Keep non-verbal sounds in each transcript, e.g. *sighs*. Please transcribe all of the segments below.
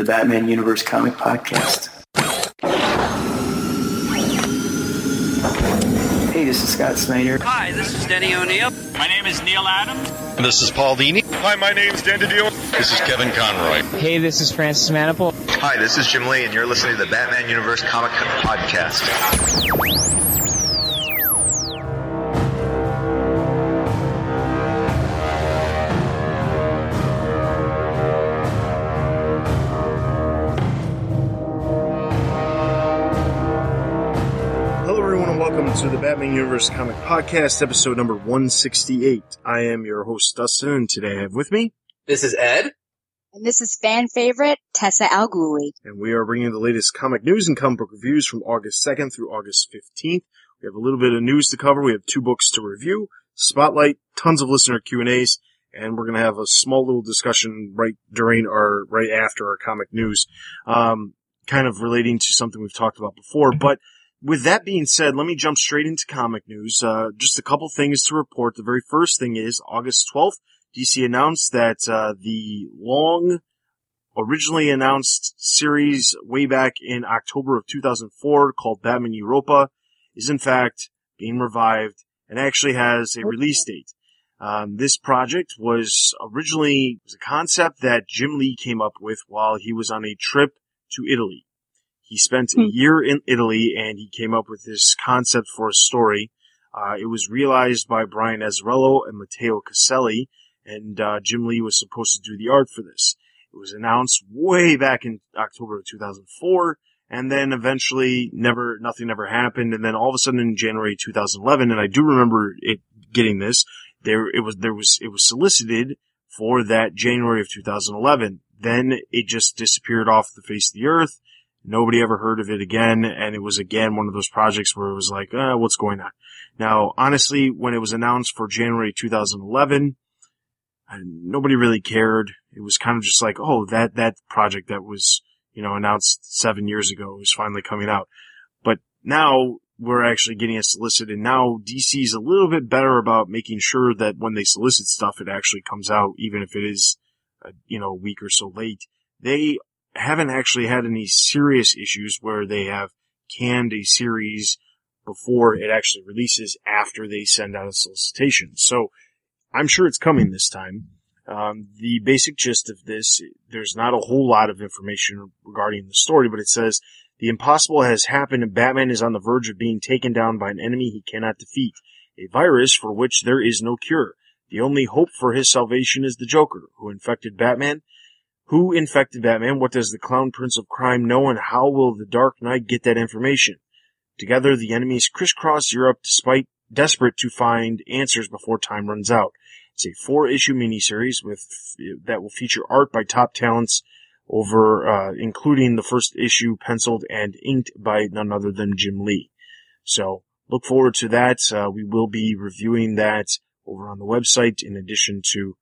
the Batman Universe Comic Podcast. Hey, this is Scott Snyder. Hi, this is Denny O'Neil. My name is Neal Adams. This is Paul Dini. Hi, my name's Dan DiDio. This is Kevin Conroy. Hey, this is Francis Manapul. Hi, this is Jim Lee, and you're listening to the Batman Universe Comic Podcast. To the Batman Universe Comic Podcast, episode number 168. I am your host, Dustin, and today I have with me, This is Ed. And this is fan favorite Tessa Alguli. and we are bringing the latest comic news and comic book reviews from August 2nd through August 15th. We have a little bit of news to cover. We have two books to review, Spotlight, tons of listener Q&As, and we're going to have a small little discussion right during or right after our comic news, um, kind of relating to something we've talked about before. But with that being said, let me jump straight into comic news. Uh, just a couple things to report. The very first thing is August 12th, DC announced that uh, the long, originally announced series way back in October of 2004 called Batman Europa is in fact being revived and actually has a release date. Um, this project was originally was a concept that Jim Lee came up with while he was on a trip to Italy. He spent a year in Italy and he came up with this concept for a story. Uh, it was realized by Brian Azzarello and Matteo Casali, and uh, Jim Lee was supposed to do the art for this. It was announced way back in October of 2004, and then eventually never, nothing ever happened, and then all of a sudden in January 2011, and I do remember it getting this, there, it was, there was, it was solicited for that January of 2011. Then it just disappeared off the face of the earth. Nobody ever heard of it again, and it was again one of those projects where it was like, uh, what's going on? Now, honestly, when it was announced for January 2011, uh, nobody really cared. It was kind of just like, oh, that, that project that was, you know, announced seven years ago is finally coming out. But now we're actually getting it solicited. Now DC is a little bit better about making sure that when they solicit stuff, it actually comes out, even if it is, uh, you know, a week or so late. They haven't actually had any serious issues where they have canned a series before it actually releases after they send out a solicitation. So I'm sure it's coming this time. Um, the basic gist of this, there's not a whole lot of information regarding the story, but it says the impossible has happened and Batman is on the verge of being taken down by an enemy he cannot defeat, a virus for which there is no cure. The only hope for his salvation is the Joker, who infected Batman. Who infected Batman? What does the Clown Prince of Crime know and how will the Dark Knight get that information? Together, the enemies crisscross Europe despite desperate to find answers before time runs out. It's a four-issue miniseries with that will feature art by top talents over, uh, including the first issue penciled and inked by none other than Jim Lee. So look forward to that. Uh, we will be reviewing that over on the website in addition to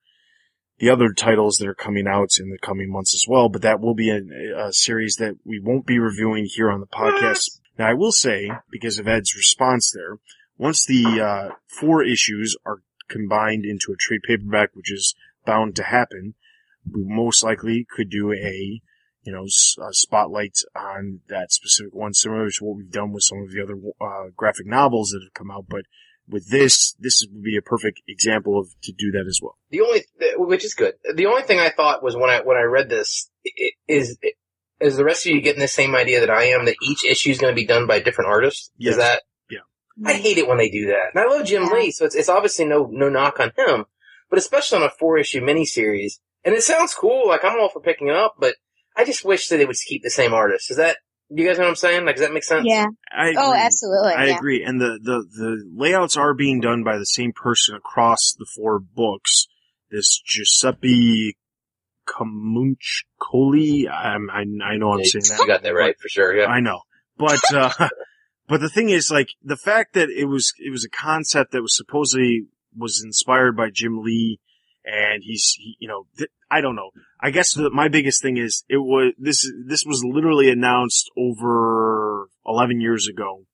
the other titles that are coming out in the coming months as well. But that will be a, a series that we won't be reviewing here on the podcast. Now I will say, because of Ed's response there, once the uh, four issues are combined into a trade paperback, which is bound to happen, we most likely could do a, you know, a spotlight on that specific one, similar to what we've done with some of the other uh, graphic novels that have come out. But with this, this would be a perfect example of to do that as well. The only, which is good. The only thing I thought was when I when I read this is is the rest of you getting the same idea that I am that each issue is going to be done by a different artist. Yes. Is that? Yeah. I hate it when they do that. And I love Jim Lee, so it's it's obviously no no knock on him, but especially on a four issue miniseries. And it sounds cool. Like I'm all for picking it up, but I just wish that they would keep the same artist. Is that? You guys know what I'm saying? Like, does that make sense? Yeah. I Oh, absolutely. I yeah. agree. And the, the, the layouts are being done by the same person across the four books. This Giuseppe Camuncoli. I'm, I, I know I'm Yeah, saying that. You got that right for sure. Yeah. I know. But, uh, *laughs* but the thing is, like, the fact that it was, it was a concept that was supposedly was inspired by Jim Lee and he's, he, you know, th- I don't know. I guess the, my biggest thing is it was, this, this was literally announced over 11 years ago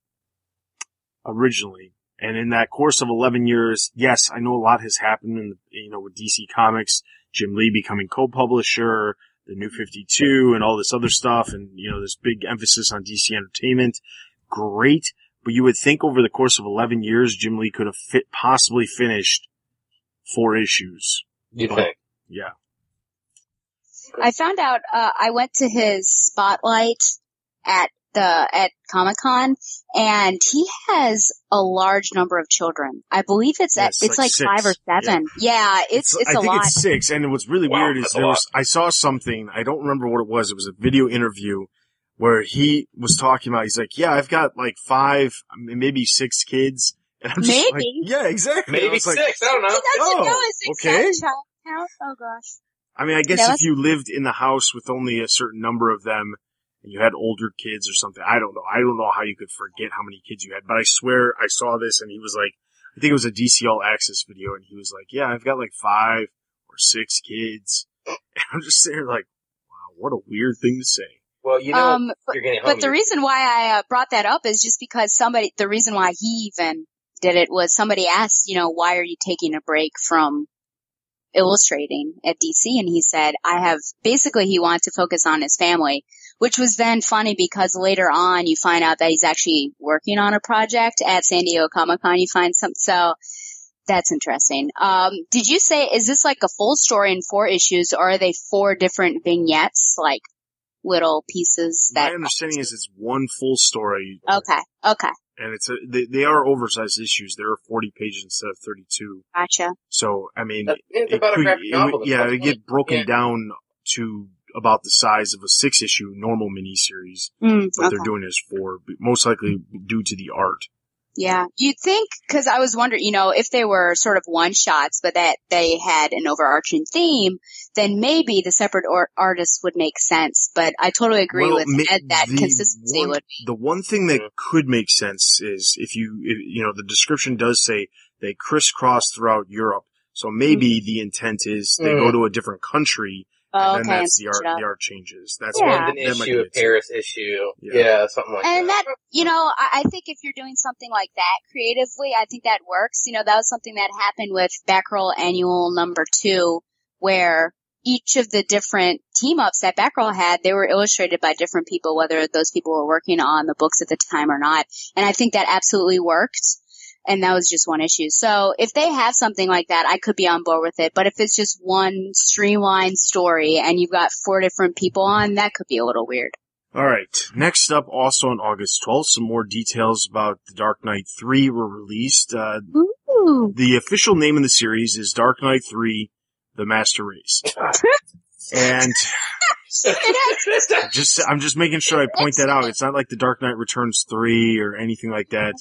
originally. And in that course of 11 years, yes, I know a lot has happened in, the, you know, with DC Comics, Jim Lee becoming co-publisher, the New 52 and all this other stuff and, you know, this big emphasis on DC Entertainment. Great. But you would think over the course of 11 years, Jim Lee could have fit, possibly finished four issues. You But- think? Yeah. I found out, uh, I went to his spotlight at the, at Comic Con and he has a large number of children. I believe it's Yeah, at, it's it's like like, five or seven. Yeah, it's, it's, I a think lot. it's six. And what's really Wow, weird is there was, I saw something, I don't remember what it was. It was a video interview where he was talking about, he's like, yeah, I've got like five, maybe six kids. And I'm just like, Maybe. yeah, exactly. I Maybe like, six. I don't know. Oh, know okay. exact. Oh gosh. I mean, I guess if you lived in the house with only a certain number of them and you had older kids or something, I don't know. I don't know how you could forget how many kids you had, but I swear I saw this and he was like, I think it was a DC All Access video and he was like, yeah, I've got like five or six kids. *laughs* And I'm just sitting there like, wow, what a weird thing to say. Well, you know, um, but, you're getting home. but the reason why I uh, brought that up is just because somebody, the reason why he even did it was somebody asked, you know, why are you taking a break from illustrating at DC? And he said, I have, basically he wanted to focus on his family, which was then funny because later on you find out that he's actually working on a project at San Diego Comic Con. You find some, so that's interesting. Um, did you say, is this like a full story in four issues or are they four different vignettes, like little pieces that? My understanding is it's one full story Okay. Okay. And it's a, they, they are oversized issues. There are 40 pages instead of 32. Gotcha. So, I mean, That- it's it about a graphic novel. would- that's yeah, what's it get broken yeah. down to about the size of a six issue normal miniseries. Mm, What okay. they're doing is for most likely due to the art. Yeah. You'd think, cause I was wondering, you know, if they were sort of one shots, but that they had an overarching theme, then maybe the separate or- artists would make sense. But I totally agree Well, with ma- Ed that consistency one- would be. The one thing that could make sense is if you, if, you know, the description does say they crisscross throughout Europe. So maybe the intent is they Mm. go to a different country Oh, and okay. then and that's the art, the art changes. That's Yeah. what, London that might issue, be a. Paris issue. Yeah. Yeah, something like And that. And that, you know, I, I think if you're doing something like that creatively, I think that works. You know, that was something that happened with Batgirl Annual number two, where each of the different team ups that Batgirl had, they were illustrated by different people, whether those people were working on the books at the time or not. And I think that absolutely worked. And that was just one issue. So if they have something like that, I could be on board with it. But if it's just one streamlined story and you've got four different people on, that could be a little weird. All right. Next up, also on August 12th, some more details about The Dark Knight 3 were released. Uh, the official name of the series is Dark Knight 3, The Master Race. *laughs* And *laughs* just, I'm just making sure I point that out. It's not like The Dark Knight Returns 3 or anything like that.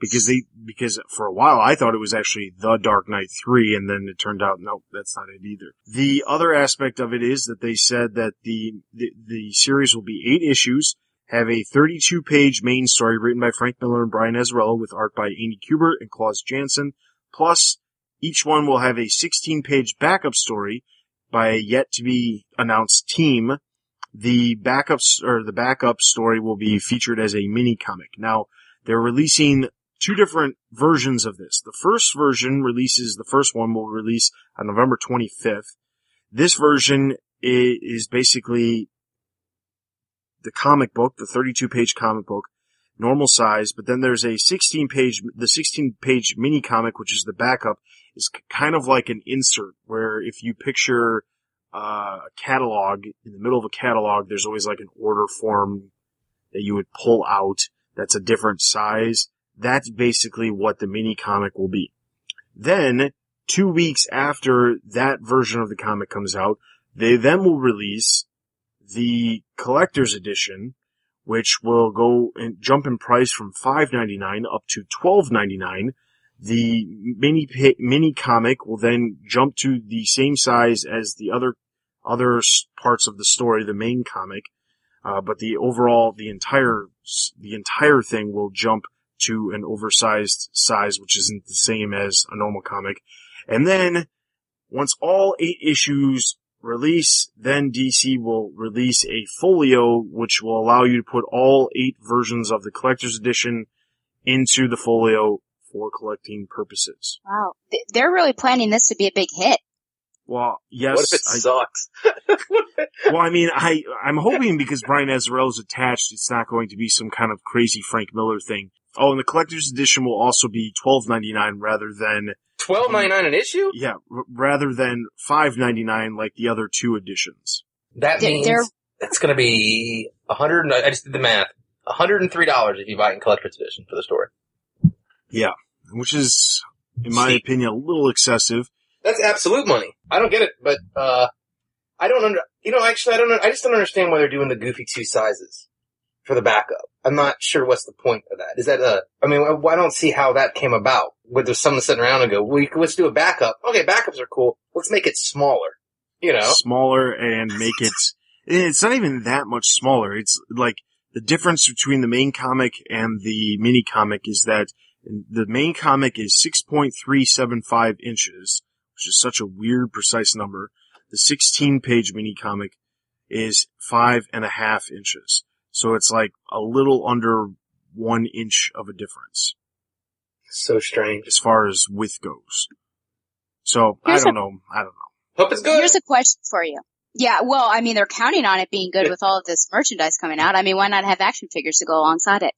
Because they, because for a while I thought it was actually The Dark Knight 3 and then it turned out, no, that's not it either. The other aspect of it is that they said that the, the, the series will be eight issues, have a 32 page main story written by Frank Miller and Brian Azzarello with art by Andy Kubert and Klaus Janson, plus each one will have a 16 page backup story by a yet to be announced team. The backups or the backup story will be featured as a mini comic. Now, they're releasing two different versions of this. The first version releases, the first one will release on November 25th. This version is basically the comic book, the 32 page comic book, normal size, but then there's a 16 page, the 16 page mini comic, which is the backup, is kind of like an insert where if you picture uh, a catalog, in the middle of a catalog, there's always like an order form that you would pull out that's a different size. That's basically what the mini comic will be. Then, two weeks after that version of the comic comes out, they then will release the collector's edition, which will go and jump in price from $5.99 up to $12.99. The mini mini comic will then jump to the same size as the other other parts of the story, the main comic, uh, but the overall the entire the entire thing will jump to an oversized size, which isn't the same as a normal comic. And then once all eight issues release, then DC will release a folio, which will allow you to put all eight versions of the collector's edition into the folio for collecting purposes. Wow. They're really planning this to be a big hit. Well, yes. what if it I- sucks? *laughs* well, I mean, I I'm hoping because Brian Azzarello's attached, it's not going to be some kind of crazy Frank Miller thing. Oh, and the collector's edition will also be twelve ninety nine rather than Twelve ninety nine an issue? yeah, r- rather than five ninety nine like the other two editions. That They're- means they're- that's going to be a hundred. and- I just did the math. hundred and three dollars if you buy it in collector's edition for the story. Yeah. Which is, in my See. opinion, a little excessive. That's absolute money. I don't get it, but uh, I don't under. You know, actually, I don't. I just don't understand why they're doing the goofy two sizes for the backup. I'm not sure what's the point of that. Is that a? I mean, I don't see how that came about. Where there's someone sitting around and go, "We let's do a backup." Okay, backups are cool. Let's make it smaller. You know, Smaller and make it, it's not even that much smaller. It's like the difference between the main comic and the mini comic is that the main comic is 6.375 inches, which is such a weird, precise number. The 16 page mini comic is five and a half inches. So it's like a little under one inch of a difference so strange. as far as width goes. So Here's I don't know. I don't know. Hope it's good. Here's a question for you. Yeah, well, I mean, they're counting on it being good with all of this merchandise coming out. I mean, why not have action figures to go alongside it?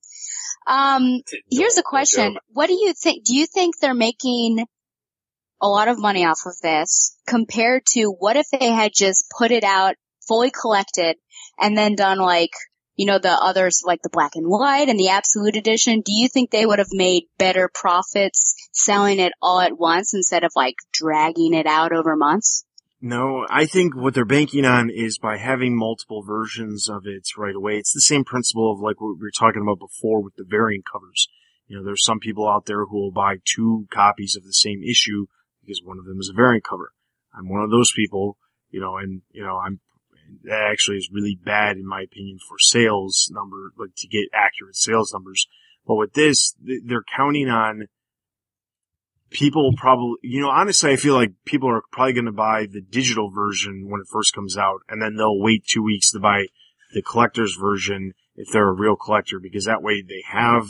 Um, here's a question. What do you think? Do you think they're making a lot of money off of this compared to what if they had just put it out fully collected and then done like, you know, the others like the black and white and the absolute edition? Do you think they would have made better profits selling it all at once instead of like dragging it out over months? No, I think what they're banking on is by having multiple versions of it right away. It's the same principle of like what we were talking about before with the variant covers. You know, there's some people out there who will buy two copies of the same issue because one of them is a variant cover. I'm one of those people, you know, and, you know, I'm, that actually is really bad in my opinion for sales number, like to get accurate sales numbers. But with this, they're counting on people probably, you know, honestly, I feel like people are probably going to buy the digital version when it first comes out, and then they'll wait two weeks to buy the collector's version if they're a real collector, because that way they have,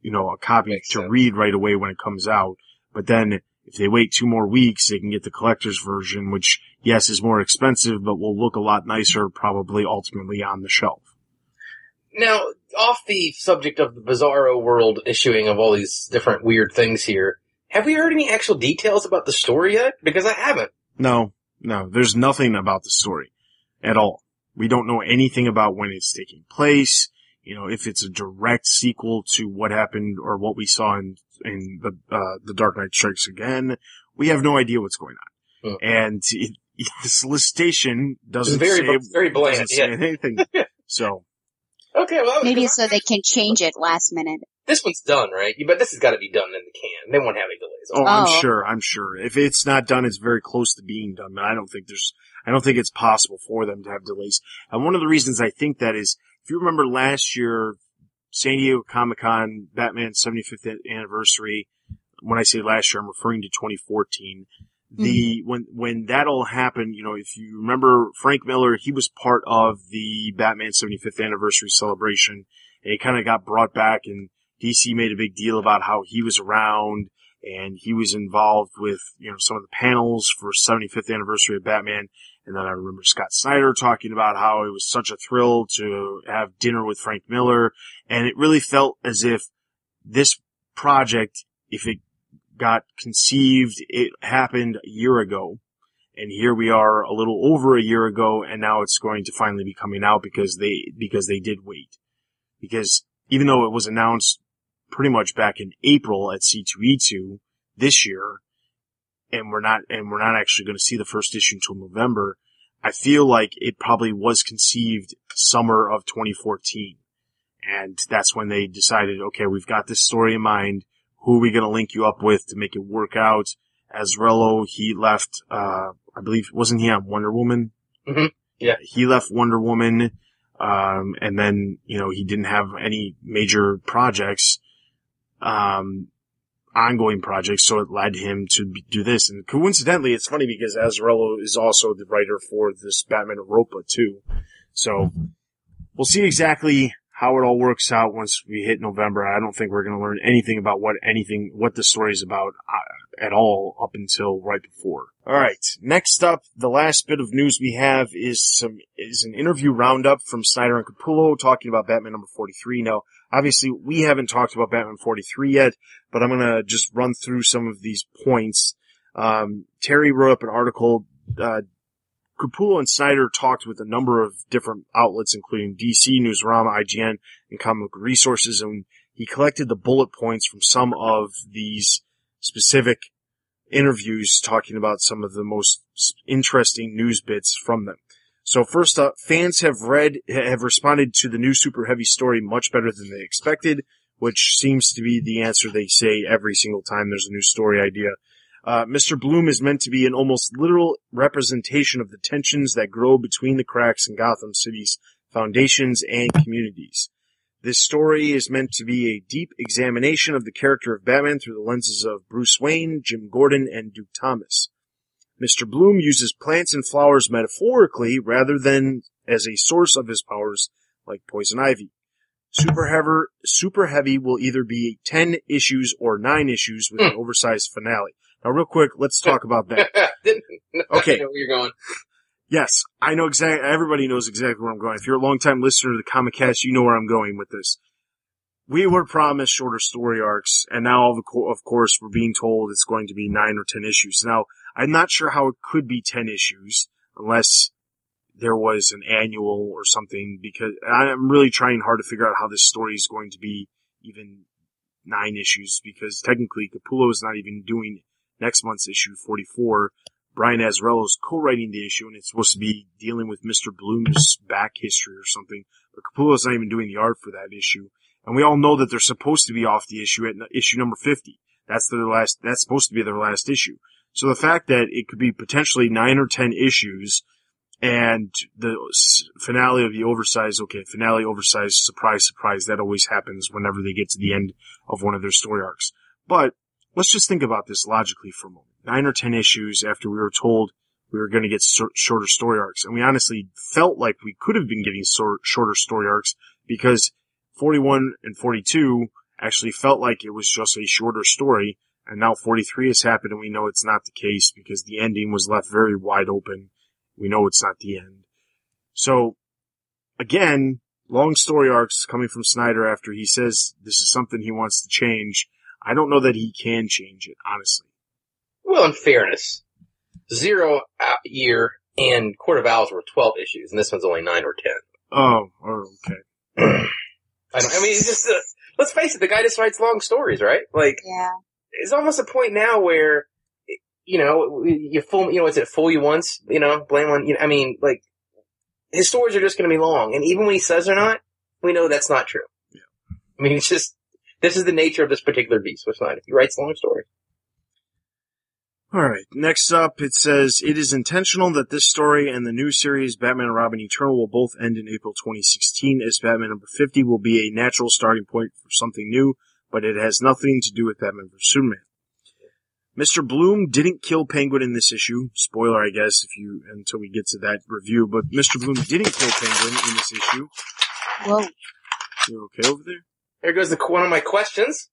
you know, a copy Makes to sense. read right away when it comes out. But then if they wait two more weeks, they can get the collector's version, which yes is more expensive, but will look a lot nicer probably ultimately on the shelf. Now, off the subject of the Bizarro World issuing of all these different weird things here, have we heard any actual details about the story yet? Because I haven't. No, no, there's nothing about the story at all. We don't know anything about when it's taking place. You know, if it's a direct sequel to what happened or what we saw in, in the, uh, the Dark Knight Strikes Again. We have no idea what's going on. Hmm. And it, the *laughs* solicitation doesn't very say, very bland, doesn't say yeah. anything. *laughs* so, Okay, well, Maybe because so they can change it last minute. this one's done, right? But this has got to be done in the can. They won't have any delays. oh, I'm Oh. sure, I'm sure. If it's not done, it's very close to being done, but I don't think there's, I don't think it's possible for them to have delays. And one of the reasons I think that is, if you remember last year, San Diego Comic Con, Batman 75th anniversary, when I say last year, I'm referring to 2014. The, hmm. when, when that all happened, you know, if you remember Frank Miller, he was part of the Batman 75th anniversary celebration and he kind of got brought back and DC made a big deal about how he was around and he was involved with, you know, some of the panels for 75th anniversary of Batman. And then I remember Scott Snyder talking about how it was such a thrill to have dinner with Frank Miller. And it really felt as if this project, if it got conceived, it happened a year ago. And here we are a little over a year ago and now it's going to finally be coming out because they, because they did wait. Because even though it was announced pretty much back in April at C2E2 this year, and we're not, and we're not actually going to see the first issue until November, I feel like it probably was conceived summer of 2014. And that's when they decided, okay, we've got this story in mind. Who are we going to link you up with to make it work out? Azzarello, he left, uh, I believe, wasn't he on Wonder Woman? Mhm. Yeah. He left Wonder Woman, um, and then, you know, he didn't have any major projects, um, ongoing projects, so it led him to do this. And coincidentally, it's funny because Azzarello is also the writer for this Batman Europa too. So we'll see exactly how it all works out once we hit November. I don't think we're going to learn anything about what anything, what the story is about uh, at all up until right before. All right. Next up, the last bit of news we have is some, is an interview roundup from Snyder and Capullo talking about Batman number 43. Now, obviously we haven't talked about Batman 43 yet, but I'm going to just run through some of these points. Um, Terry wrote up an article, uh, Capullo and Snyder talked with a number of different outlets, including DC, Newsarama, IGN, and Comic Resources, and he collected the bullet points from some of these specific interviews talking about some of the most interesting news bits from them. So first up, fans have read, have responded to the new Super Heavy story much better than they expected, which seems to be the answer they say every single time there's a new story idea. Uh, Mr. Bloom is meant to be an almost literal representation of the tensions that grow between the cracks in Gotham City's foundations and communities. This story is meant to be a deep examination of the character of Batman through the lenses of Bruce Wayne, Jim Gordon, and Duke Thomas. Mr. Bloom uses plants and flowers metaphorically rather than as a source of his powers like poison ivy. Super Heavy, Super Heavy will either be 10 issues or 9 issues with an oversized finale. Now real quick, let's talk *laughs* about that. *laughs* *laughs* Okay. I know where you're going. Yes, I know exactly, everybody knows exactly where I'm going. If you're a longtime listener to the Comic Cast, you know where I'm going with this. We were promised shorter story arcs, and now of co- of course we're being told it's going to be 9 or 10 issues. Now, I'm not sure how it could be 10 issues, unless there was an annual or something, because I'm really trying hard to figure out how this story is going to be even 9 issues, because technically Capullo is not even doing next month's issue 44. Brian Azzarello is co-writing the issue, and it's supposed to be dealing with Mr. Bloom's back history or something. But Capullo's not even doing the art for that issue. And we all know that they're supposed to be off the issue at issue number 50. That's their last, that's supposed to be their last issue. So the fact that it could be potentially nine or ten issues and the finale of the oversized, okay, finale oversized, surprise, surprise, that always happens whenever they get to the end of one of their story arcs. But let's just think about this logically for a moment. Nine or ten issues after we were told we were going to get shorter story arcs. And we honestly felt like we could have been getting shorter story arcs because 41 and 42 actually felt like it was just a shorter story. And now 43 has happened and we know it's not the case because the ending was left very wide open. We know it's not the end. So again, long story arcs coming from Snyder after he says this is something he wants to change. I don't know that he can change it, honestly. Well, in fairness, Zero uh, Year and Court of Owls were 12 issues, and this one's only 9 or 10. Oh, oh okay. *clears throat* I, don't, I mean, it's just, uh, let's face it, the guy just writes long stories, right? Like, Yeah. it's almost a point now where, you know, you fool, you know, is it fool you once, you know, blame one, you know, I mean, like, his stories are just going to be long, and even when he says they're not, we know that's not true. Yeah. I mean, it's just, this is the nature of this particular beast with Snyder. He writes long stories. Alright, next up it says, it is intentional that this story and the new series Batman and Robin Eternal will both end in April 2016 as Batman number 50 will be a natural starting point for something new, but it has nothing to do with Batman vs. Superman. Mr. Bloom didn't kill Penguin in this issue. Spoiler, I guess, if you, until we get to that review, but Mr. Bloom didn't kill Penguin in this issue. Whoa. You okay over there? There goes the, one of my questions.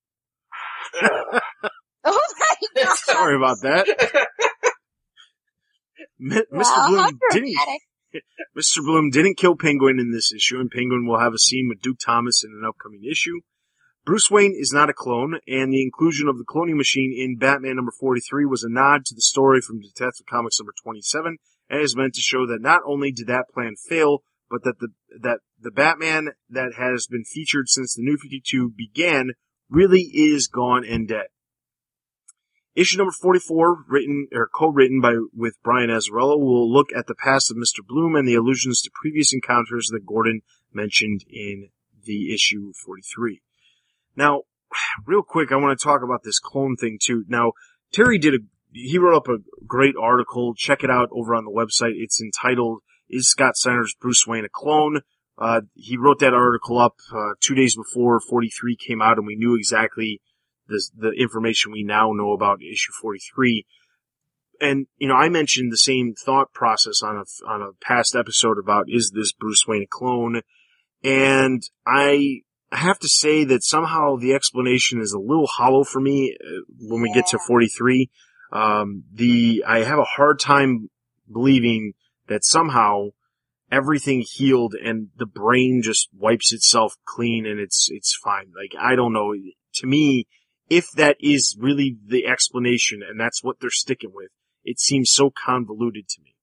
*laughs* Oh my *laughs* god. Sorry about that. Mr. Wow, Bloom didn't. Mr. Bloom didn't kill Penguin in this issue, and Penguin will have a scene with Duke Thomas in an upcoming issue. Bruce Wayne is not a clone, and the inclusion of the cloning machine in Batman number 43 was a nod to the story from Detective Comics number 27, and is meant to show that not only did that plan fail, but that the, that the Batman that has been featured since the New 52 began really is gone and dead. Issue number 44, written or co-written by with Brian Azzarello, will look at the past of Mr. Bloom and the allusions to previous encounters that Gordon mentioned in the issue 43. Now, *sighs* real quick, I want to talk about this clone thing too. Now, Terry did a he wrote up a great article. Check it out over on the website. It's entitled "Is Scott Snyder's Bruce Wayne a Clone?" Uh, he wrote that article up uh, two days before 43 came out, and we knew exactly the the information we now know about issue 43. And you know, I mentioned the same thought process on a on a past episode about is this Bruce Wayne a clone? and I have to say that somehow the explanation is a little hollow for me uh, when we get to 43. Um, the, I have a hard time believing that somehow everything healed and the brain just wipes itself clean and it's, it's fine. Like, I don't know. To me, if that is really the explanation and that's what they're sticking with, it seems so convoluted to me.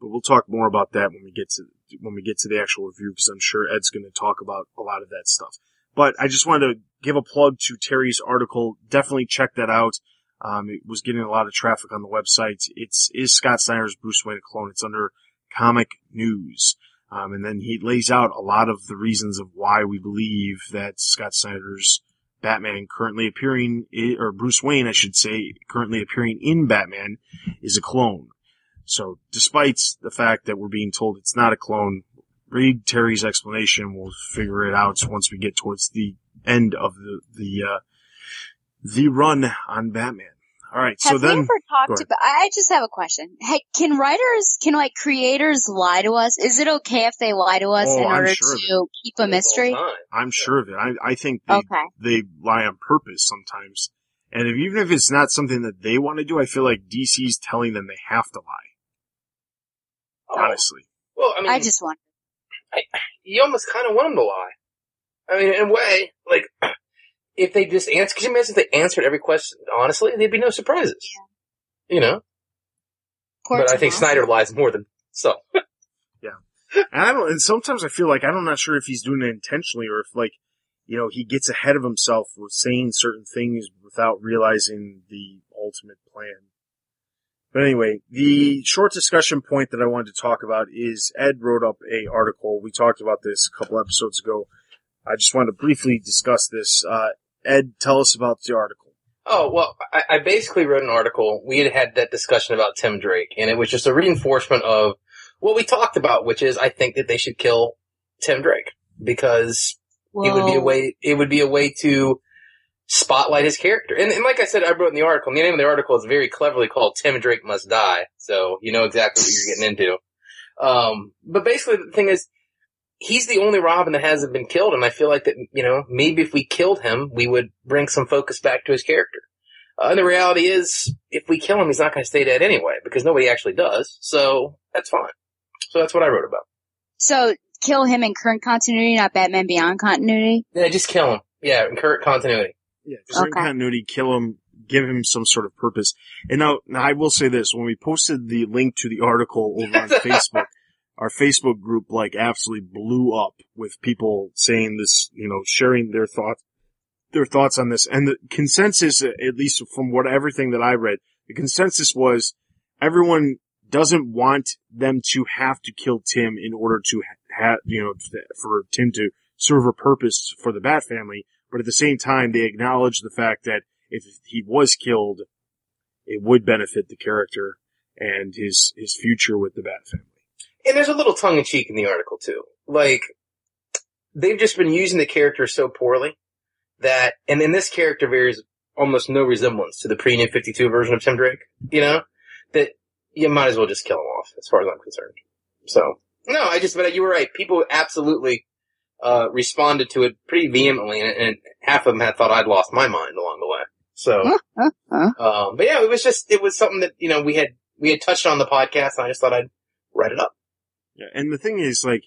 But we'll talk more about that when we get to when we get to the actual review because I'm sure Ed's going to talk about a lot of that stuff. But I just wanted to give a plug to Terry's article. Definitely check that out. Um, it was getting a lot of traffic on the website. It's is Scott Snyder's Bruce Wayne clone. It's under comic news. Um, and then he lays out a lot of the reasons of why we believe that Scott Snyder's Batman currently appearing, or Bruce Wayne, I should say, currently appearing in Batman is a clone. So despite the fact that we're being told it's not a clone, read Terry's explanation. We'll figure it out once we get towards the end of the, the, uh, the run on Batman. All right. Have so then, we ever talked about? I just have a question. Hey, can writers, can like creators lie to us? Is it okay if they lie to us Oh, in I'm order sure to keep a mystery? All the time. I'm sure of it. I, I think they, Okay. they lie on purpose sometimes. And if, even if it's not something that they want to do, I feel like DC's telling them they have to lie. Oh, Honestly. Well, I mean, I just want. you almost kind of want them to lie. I mean, in a way, like, if they just answer, could you imagine if they answered every question honestly, there'd be no surprises. You know? Poor but I think Snyder lies more than some. *laughs* Yeah, and I don't, and sometimes I feel like I'm not sure if he's doing it intentionally or if like, you know, he gets ahead of himself with saying certain things without realizing the ultimate plan. But anyway, the short discussion point that I wanted to talk about is Ed wrote up a article. We talked about this a couple episodes ago. I just wanted to briefly discuss this. Uh, Ed, tell us about the article. Oh, well, I, I basically wrote an article. We had had that discussion about Tim Drake, and it was just a reinforcement of what we talked about, which is I think that they should kill Tim Drake because it would be a way, it would be a way to spotlight his character. And, and like I said, I wrote in the article, the name of the article is very cleverly called Tim Drake Must Die. So you know exactly what you're getting into. Um, but basically the thing is, he's the only Robin that hasn't been killed. And I feel like that, you know, maybe if we killed him, we would bring some focus back to his character. Uh, and the reality is, if we kill him, he's not going to stay dead anyway, because nobody actually does. So that's fine. So that's what I wrote about. So kill him in current continuity, not Batman Beyond continuity. Yeah, just kill him. Yeah, in current continuity. Yeah, just in Okay. continuity, kill him, give him some sort of purpose. And now, now I will say this, when we posted the link to the article over on *laughs* Facebook, our Facebook group like absolutely blew up with people saying this, you know, sharing their thoughts, their thoughts on this. And the consensus, at least from what everything that I read, the consensus was everyone doesn't want them to have to kill Tim in order to have, you know, for Tim to serve a purpose for the Bat family. But at the same time, they acknowledge the fact that if he was killed, it would benefit the character and his, his future with the Bat family. And there's a little tongue in cheek in the article too. Like, they've just been using the character so poorly that, and then this character bears almost no resemblance to the pre-New 52 version of Tim Drake, you know, that you might as well just kill him off as far as I'm concerned. So, no, I just, but you were right. People absolutely, uh, responded to it pretty vehemently and, and half of them had thought I'd lost my mind along the way. So, um, but yeah, it was just, it was something that, you know, we had, we had touched on the podcast and I just thought I'd write it up. Yeah, and the thing is, like,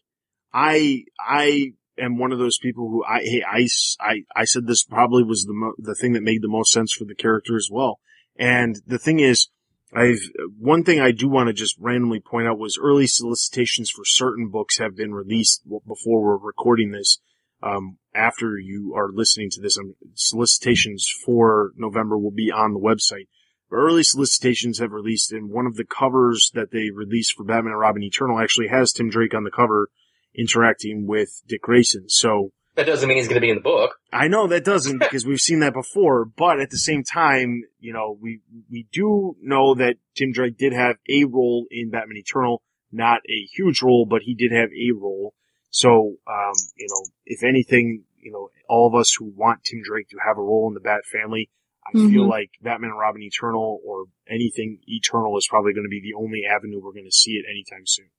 I I am one of those people who I hey I said this probably was the mo- the thing that made the most sense for the character as well. And the thing is, I've one thing I do want to just randomly point out was early solicitations for certain books have been released before we're recording this. Um, after you are listening to this, solicitations for November will be on the website. Early solicitations have released, and one of the covers that they released for Batman and Robin Eternal actually has Tim Drake on the cover interacting with Dick Grayson. So That doesn't mean he's going to be in the book. I know that doesn't because we've seen that before, but at the same time, you know, we, we do know that Tim Drake did have a role in Batman Eternal, not a huge role, but he did have a role. So, um, you know, if anything, you know, all of us who want Tim Drake to have a role in the Bat family, I feel Mhm. like Batman and Robin Eternal or anything Eternal is probably going to be the only avenue we're going to see it anytime soon.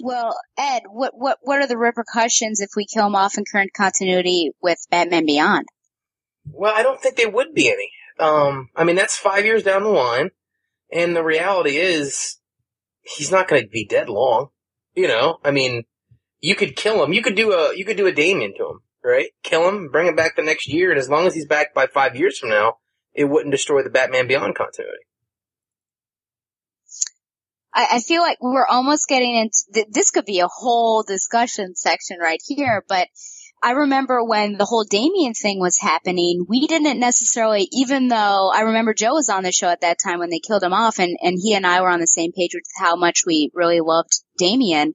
Well, Ed, what what what are the repercussions if we kill him off in current continuity with Batman Beyond? Well, I don't think there would be any. Um, I mean, that's five years down the line, and the reality is, he's not going to be dead long. You know, I mean, you could kill him. You could do a you could do a Damian to him, right? Kill him, bring him back the next year, and as long as he's back by five years from now, it wouldn't destroy the Batman Beyond continuity. I, I feel like we're almost getting into th- this. Could be a whole discussion section right here, but I remember when the whole Damian thing was happening, we didn't necessarily, even though I remember Joe was on the show at that time when they killed him off and, and he and I were on the same page with how much we really loved Damian.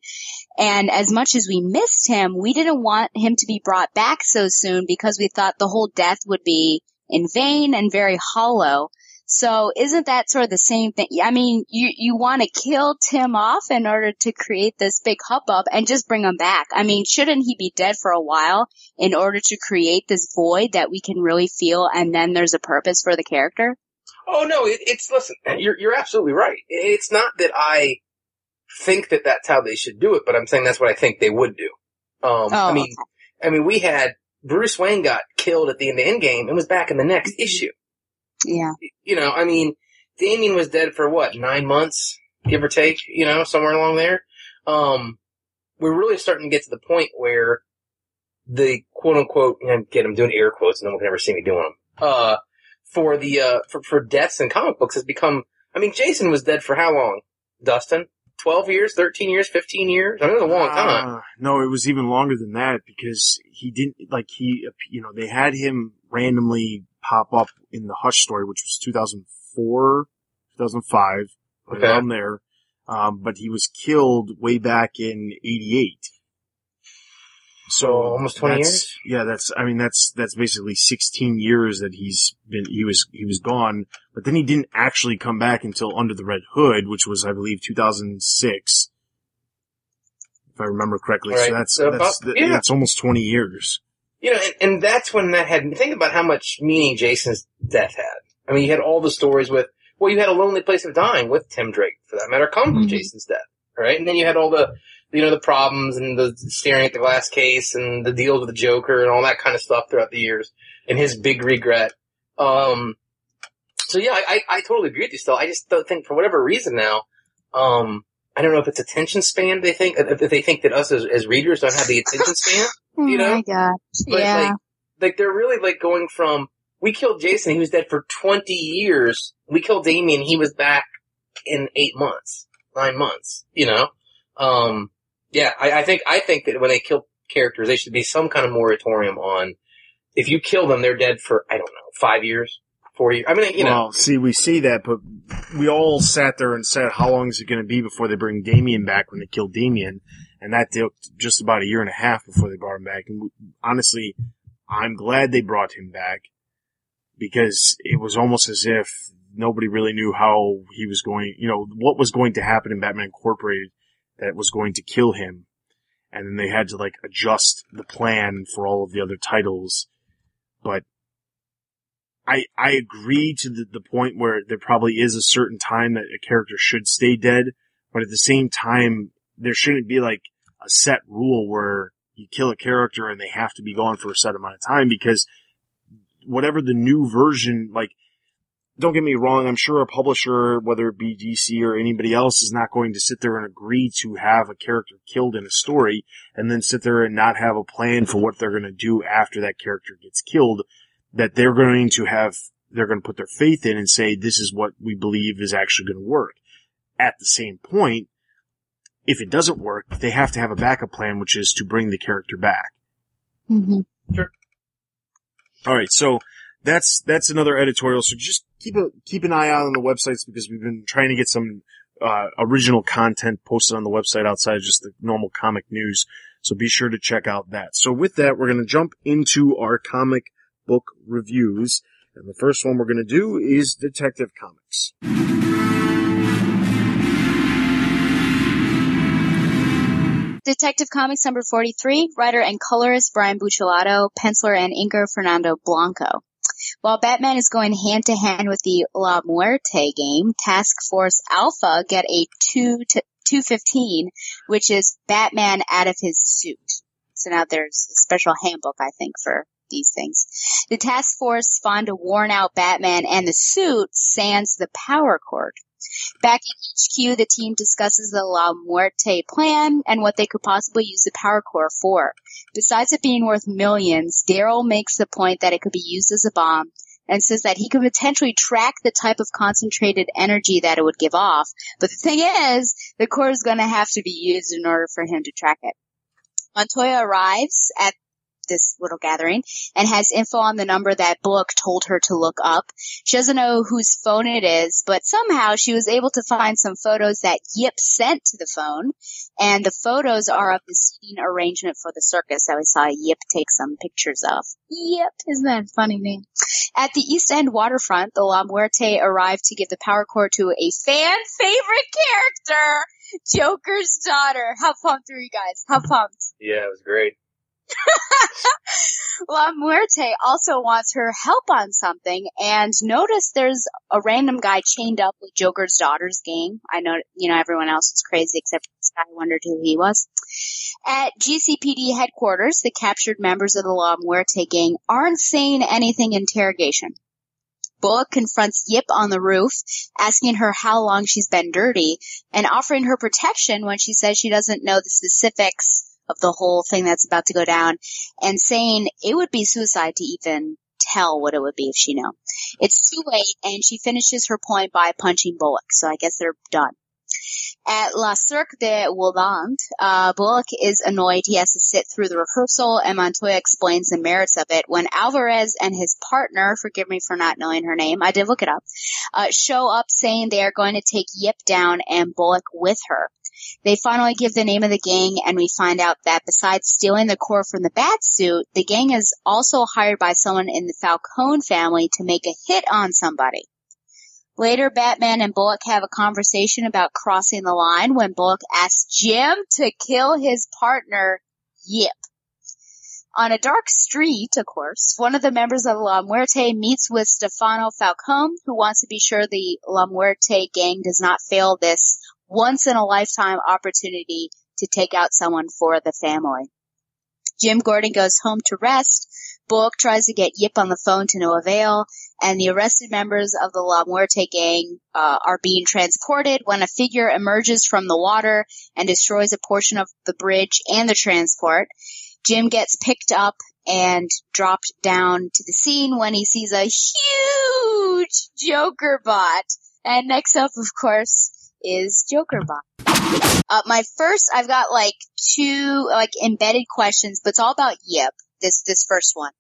And as much as we missed him, we didn't want him to be brought back so soon because we thought the whole death would be in vain and very hollow. So isn't that sort of the same thing? I mean, you, you want to kill Tim off in order to create this big hubbub and just bring him back. I mean, shouldn't he be dead for a while in order to create this void that we can really feel and then there's a purpose for the character? Oh no, it, it's listen. You're you're absolutely right. It's not that I think that that's how they should do it, but I'm saying that's what I think they would do. Um, I Oh, mean, I mean, we had Bruce Wayne got killed at the end of the Endgame and was back in the next issue. Yeah. You know, I mean, Damian was dead for what nine months, give or take. You know, somewhere along there. Um, we're really starting to get to the point where the quote unquote, know, get I'm doing air quotes, and no one can ever see me doing them. Uh, for the uh for for deaths in comic books has become. I mean, Jason was dead for how long? Dustin, twelve years, thirteen years, fifteen years. I mean, it was a long time. Uh, no, it was even longer than that because he didn't like he you know they had him randomly pop up in the Hush story, which was 2004, 2005, right Okay. around there. Um, but he was killed way back in '88. So So, almost 20 that's- years? Yeah, that's. I mean, that's that's basically 16 years that he's been. He was he was gone, but then he didn't actually come back until Under the Red Hood, which was, I believe, 2006, if I remember correctly. So Right. that's So that's about- th- yeah. that's almost 20 years. You know, and, and that's when that had, think about how much meaning Jason's death had. I mean, you had all the stories with, well, you had a lonely place of dying with Tim Drake, for that matter, come from Mhm. Jason's death, right? And then you had all the, you know, the problems and the staring at the glass case and the deals with the Joker and all that kind of stuff throughout the years and his big regret. Um, so yeah, I, I, I totally agree with you still. I just don't think for whatever reason now, um, I don't know if it's attention span they think, if they think that us as, as readers don't have the attention span. *laughs* Oh You know? my god. But yeah. like, like they're really like going from we killed Jason, he was dead for twenty years. We killed Damian, he was back in eight months, nine months. You know, um, yeah. I, I think I think that when they kill characters, they should be some kind of moratorium on if you kill them, they're dead for I don't know five years, four years. I mean, you know, well, see, we see that, but we all sat there and said, how long is it going to be before they bring Damian back when they kill Damian? And that took just about a year and a half before they brought him back. And honestly, I'm glad they brought him back because it was almost as if nobody really knew how he was going, you know, what was going to happen in Batman Incorporated that was going to kill him. And then they had to like adjust the plan for all of the other titles. But I, I agree to the, the point where there probably is a certain time that a character should stay dead, but at the same time, there shouldn't be like a set rule where you kill a character and they have to be gone for a set amount of time because whatever the new version, like, don't get me wrong, I'm sure a publisher, whether it be DC or anybody else, is not going to sit there and agree to have a character killed in a story and then sit there and not have a plan for what they're going to do after that character gets killed that they're going to have, they're going to put their faith in and say, this is what we believe is actually going to work. At the same point, if it doesn't work, they have to have a backup plan, which is to bring the character back. Mm-hmm. Sure. All right, so that's that's another editorial. So just keep a keep an eye out on the websites because we've been trying to get some uh, original content posted on the website outside of just the normal comic news. So be sure to check out that. So with that, we're going to jump into our comic book reviews, and the first one we're going to do is Detective Comics. Detective Comics number 43, writer and colorist Brian Buccellato, penciler and inker Fernando Blanco. While Batman is going hand to hand with the La Muerte game, Task Force Alpha get a two to 215, which is Batman out of his suit. So now there's a special handbook, I think, for these things. The task force find a worn out Batman and the suit sans the power core. Back in HQ, the team discusses the La Muerte plan and what they could possibly use the power core for. Besides it being worth millions, Daryl makes the point that it could be used as a bomb and says that he could potentially track the type of concentrated energy that it would give off. But the thing is, the core is going to have to be used in order for him to track it. Montoya arrives at this little gathering and has info on the number that Book told her to look up. She doesn't know whose phone it is, but somehow she was able to find some photos that Yip sent to the phone. And the photos are of the seating arrangement for the circus that we saw Yip take some pictures of. Yip, isn't that a funny name? At the East End waterfront, the La Muerte arrived to give the power core to a fan favorite character, Joker's daughter. How pumped are you guys? How pumped? Yeah, it was great. *laughs* La Muerte also wants her help on something and notice there's a random guy chained up with Joker's daughter's gang. I know, you know, everyone else was crazy except this guy wondered who he was. At GCPD headquarters, the captured members of the La Muerte gang aren't saying anything interrogation. Bullock confronts Yip on the roof, asking her how long she's been dirty and offering her protection when she says she doesn't know the specifics of the whole thing that's about to go down and saying it would be suicide to even tell what it would be if she knew. It's too late and she finishes her point by punching Bullock. So I guess they're done. At La Cirque de Woodland, uh, Bullock is annoyed he has to sit through the rehearsal and Montoya explains the merits of it when Alvarez and his partner, forgive me for not knowing her name, I did look it up, uh, show up saying they are going to take Yip down and Bullock with her. They finally give the name of the gang and we find out that besides stealing the core from the bat suit, the gang is also hired by someone in the Falcone family to make a hit on somebody. Later, Batman and Bullock have a conversation about crossing the line when Bullock asks Jim to kill his partner, Yip. On a dark street, of course, one of the members of La Muerte meets with Stefano Falcone, who wants to be sure the La Muerte gang does not fail this once in a lifetime opportunity to take out someone for the family. Jim Gordon goes home to rest. Bullock tries to get Yip on the phone to no avail, and the arrested members of the La Muerte gang uh, are being transported when a figure emerges from the water and destroys a portion of the bridge and the transport. Jim gets picked up and dropped down to the scene when he sees a huge Joker bot. And next up, of course, is Jokerbot. Uh, my first, I've got like two like embedded questions, but it's all about Yip. This this first one.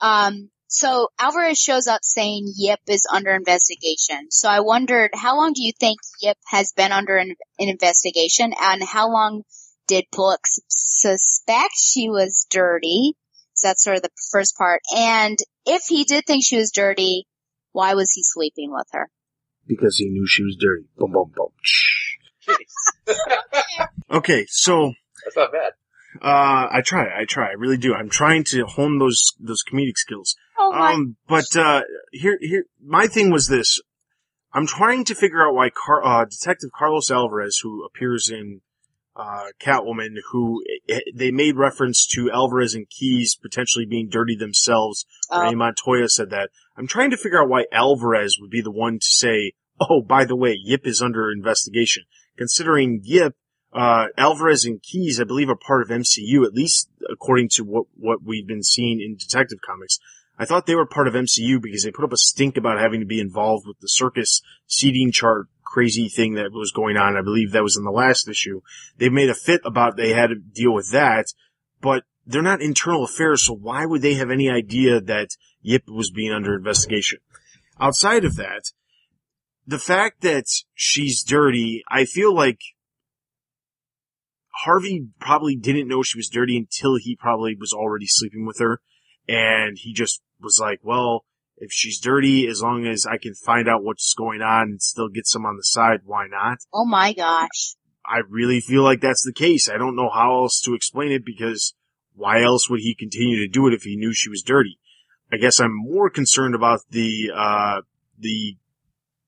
Um, so Alvarez shows up saying Yip is under investigation. So I wondered, how long do you think Yip has been under an, an investigation, and how long did Bullock suspect she was dirty? So that's sort of the first part. And if he did think she was dirty, why was he sleeping with her? Because he knew she was dirty. Boom, boom, boom. *laughs* Okay, so That's not bad. uh, I try, I try, I really do. I'm trying to hone those those comedic skills. Oh my Um, but uh, here, here, my thing was this: I'm trying to figure out why Car- uh, Detective Carlos Alvarez, who appears in uh, Catwoman, who eh, they made reference to Alvarez and Keys potentially being dirty themselves. Oh. Ray Montoya said that. I'm trying to figure out why Alvarez would be the one to say, "Oh, by the way, Yip is under investigation." Considering Yip, uh, Alvarez and Keys, I believe, are part of MCU, at least according to what what we've been seeing in Detective Comics. I thought they were part of MCU because they put up a stink about having to be involved with the circus seating chart crazy thing that was going on. I believe that was in the last issue. They made a fit about they had to deal with that, but they're not internal affairs, so why would they have any idea that Yip was being under investigation? Outside of that, the fact that she's dirty, I feel like Harvey probably didn't know she was dirty until he probably was already sleeping with her. And he just was like, well, if she's dirty, as long as I can find out what's going on and still get some on the side, why not? Oh my gosh. I really feel like that's the case. I don't know how else to explain it because why else would he continue to do it if he knew she was dirty? I guess I'm more concerned about the, uh, the,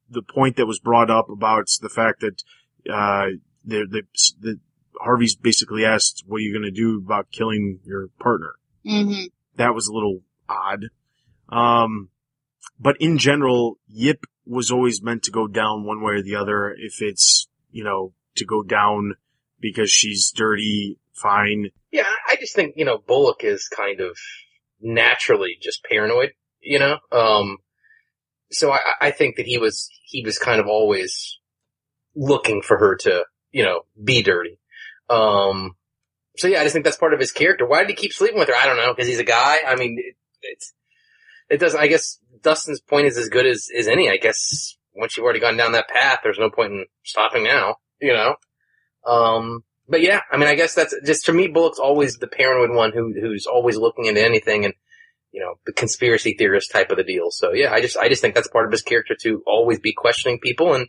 the point that was brought up about the fact that, uh, they they the Harvey's basically asked, "What are you going to do about killing your partner?" hmm That was a little odd. Um, but in general, Yip was always meant to go down one way or the other. If it's you know to go down because she's dirty, fine. Yeah, I just think, you know, Bullock is kind of naturally just paranoid, you know? Um, so I, I think that he was, he was kind of always looking for her to, you know, be dirty. Um, so yeah, I just think that's part of his character. Why did he keep sleeping with her? I don't know, because he's a guy. I mean, it, it's, it doesn't, I guess Dustin's point is as good as, as any. I guess once you've already gone down that path, there's no point in stopping now, you know? Um, but yeah, I mean, I guess that's just for me. Bullock's always the paranoid one who who's always looking into anything, and you know, the conspiracy theorist type of the deal. So yeah, I just I just think that's part of his character to always be questioning people, and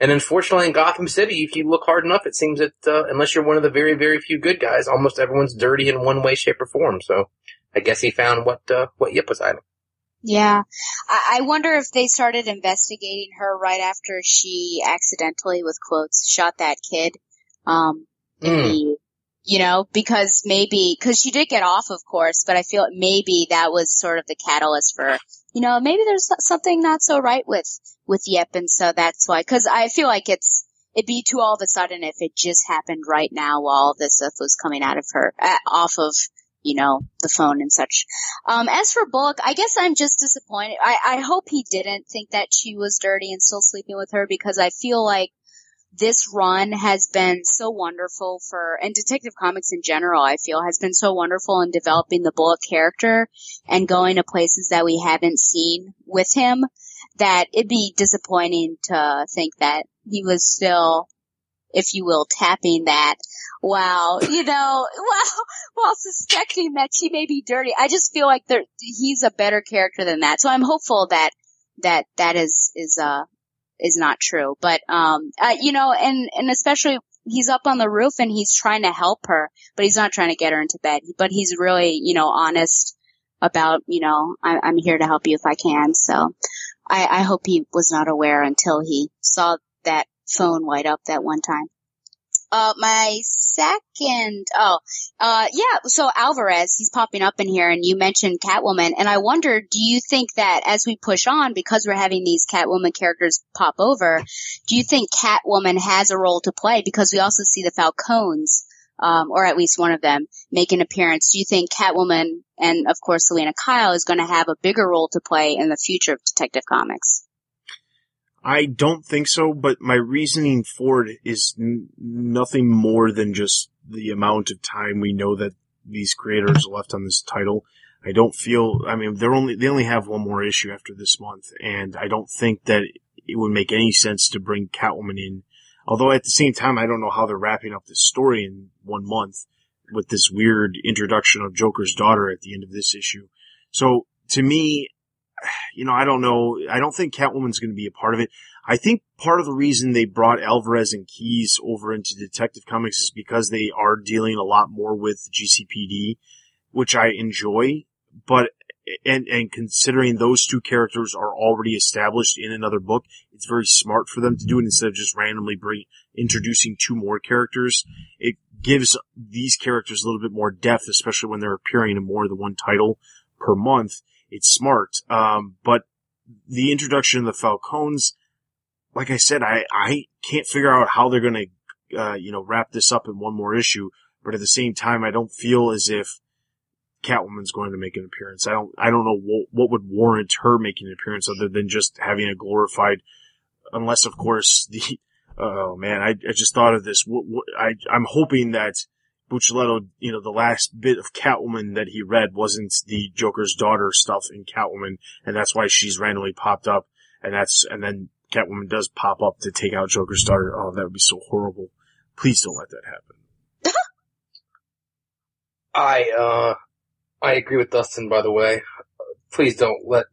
and unfortunately in Gotham City, if you look hard enough, it seems that uh, unless you're one of the very very few good guys, almost everyone's dirty in one way, shape, or form. So I guess he found what uh, what Yip was hiding. Yeah. I, I wonder if they started investigating her right after she accidentally, with quotes, shot that kid. Um, Mm. the, you know, because maybe, cause she did get off, of course, but I feel maybe that was sort of the catalyst for, you know, maybe there's something not so right with, with Yep. And so that's why, cause I feel like it's, it'd be too all of a sudden if it just happened right now while all this stuff was coming out of her, uh, off of, you know, the phone and such. Um, as for Bullock, I guess I'm just disappointed. I, I hope he didn't think that she was dirty and still sleeping with her because I feel like this run has been so wonderful for, and Detective Comics in general, I feel has been so wonderful in developing the Bullock character and going to places that we haven't seen with him that it'd be disappointing to think that he was still, if you will, tapping that while, you know, *laughs* while, while suspecting that she may be dirty. I just feel like there, he's a better character than that. So I'm hopeful that, that, that is, is, uh, is not true. But, um, uh, you know, and, and especially he's up on the roof and he's trying to help her, but he's not trying to get her into bed. But he's really, you know, honest about, you know, I, I'm here to help you if I can. So I, I hope he was not aware until he saw that phone light up that one time. Uh, my second, oh, uh, yeah, so Alvarez, he's popping up in here and you mentioned Catwoman and I wonder, do you think that as we push on, because we're having these Catwoman characters pop over, do you think Catwoman has a role to play? Because we also see the Falcons, um, or at least one of them, make an appearance. Do you think Catwoman and of course Selena Kyle is going to have a bigger role to play in the future of Detective Comics? I don't think so, but my reasoning for it is n- nothing more than just the amount of time we know that these creators left on this title. I don't feel, I mean, they're only, they only have one more issue after this month, and I don't think that it would make any sense to bring Catwoman in. Although at the same time, I don't know how they're wrapping up this story in one month with this weird introduction of Joker's daughter at the end of this issue. So to me, you know, I don't know. I don't think Catwoman's going to be a part of it. I think part of the reason they brought Alvarez and Keys over into Detective Comics is because they are dealing a lot more with GCPD, which I enjoy. But and and considering those two characters are already established in another book, it's very smart for them to do it instead of just randomly bring introducing two more characters. It gives these characters a little bit more depth, especially when they're appearing in more than one title per month. It's smart. Um, but the introduction of the Falcons, like I said, I, I can't figure out how they're going to, uh, you know, wrap this up in one more issue. But at the same time, I don't feel as if Catwoman's going to make an appearance. I don't, I don't know what, what would warrant her making an appearance other than just having a glorified, unless of course the, *laughs* oh man, I, I just thought of this. What, what, I, I'm hoping that Buccellato, you know, the last bit of Catwoman that he read wasn't the Joker's daughter stuff in Catwoman, and that's why she's randomly popped up, and that's, and then Catwoman does pop up to take out Joker's daughter. Oh, that would be so horrible. Please don't let that happen. *laughs* I uh, I agree with Dustin. By the way, please don't let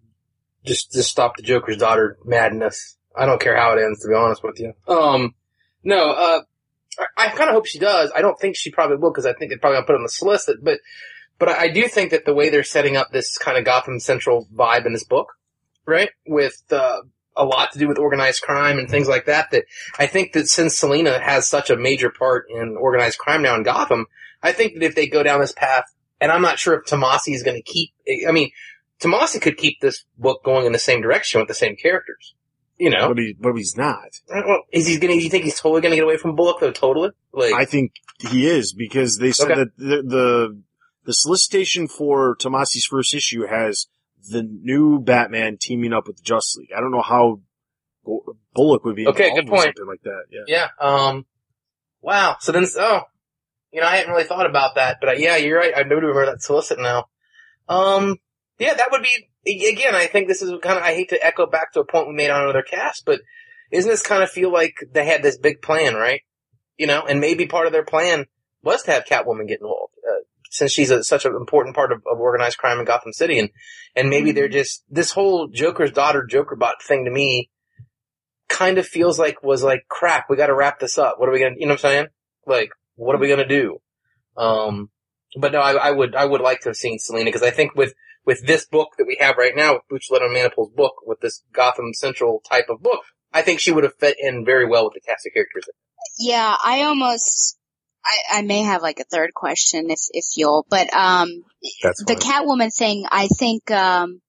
just just stop the Joker's daughter madness. I don't care how it ends, to be honest with you. Um, no, uh, I, I kind of hope she does. I don't think she probably will because I think they're probably gonna put on the solicit. But but I, I do think that the way they're setting up this kind of Gotham Central vibe in this book, right, with uh, a lot to do with organized crime and things like that. That I think that since Selena has such a major part in organized crime now in Gotham, I think that if they go down this path, and I'm not sure if Tomasi is going to keep. I mean, Tomasi could keep this book going in the same direction with the same characters. You know, But he, but he's not. Well, is he going to? You think he's totally going to get away from Bullock though? Totally. Like, I think he is because they said Okay. that the, the the solicitation for Tomasi's first issue has the new Batman teaming up with the Justice League. I don't know how Bullock would be Okay, good point. something like that. Yeah. Yeah. Um. Wow. So then, oh, you know, I hadn't really thought about that, but uh, yeah, you're right. I know do remember that solicit now. Um. Yeah, that would be again. I think this is kind of. I hate to echo back to a point we made on another cast, but isn't this kind of feel like they had this big plan, right? You know, and maybe part of their plan was to have Catwoman get involved, uh, since she's a, such an important part of, of organized crime in Gotham City, and and maybe they're just this whole Joker's daughter Jokerbot thing to me kind of feels like was like crap. We got to wrap this up. What are we gonna? You know what I'm saying? Like, what are we gonna do? Um, but no, I, I would I would like to have seen Selena because I think with with this book that we have right now, with Buccellato and Manapul's book, with this Gotham Central type of book, I think she would have fit in very well with the cast of characters. Yeah, I almost, I, I may have like a third question if, if you'll, but, um, the fine. Catwoman thing, I think, um,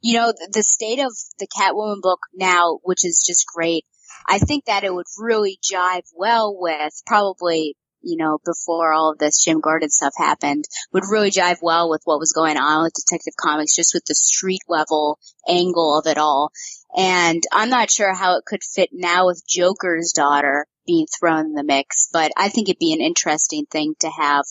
you know, the, the state of the Catwoman book now, which is just great. I think that it would really jive well with probably, you know, before all of this Jim Gordon stuff happened, would really jive well with what was going on with Detective Comics, just with the street level angle of it all. And I'm not sure how it could fit now with Joker's daughter being thrown in the mix, but I think it'd be an interesting thing to have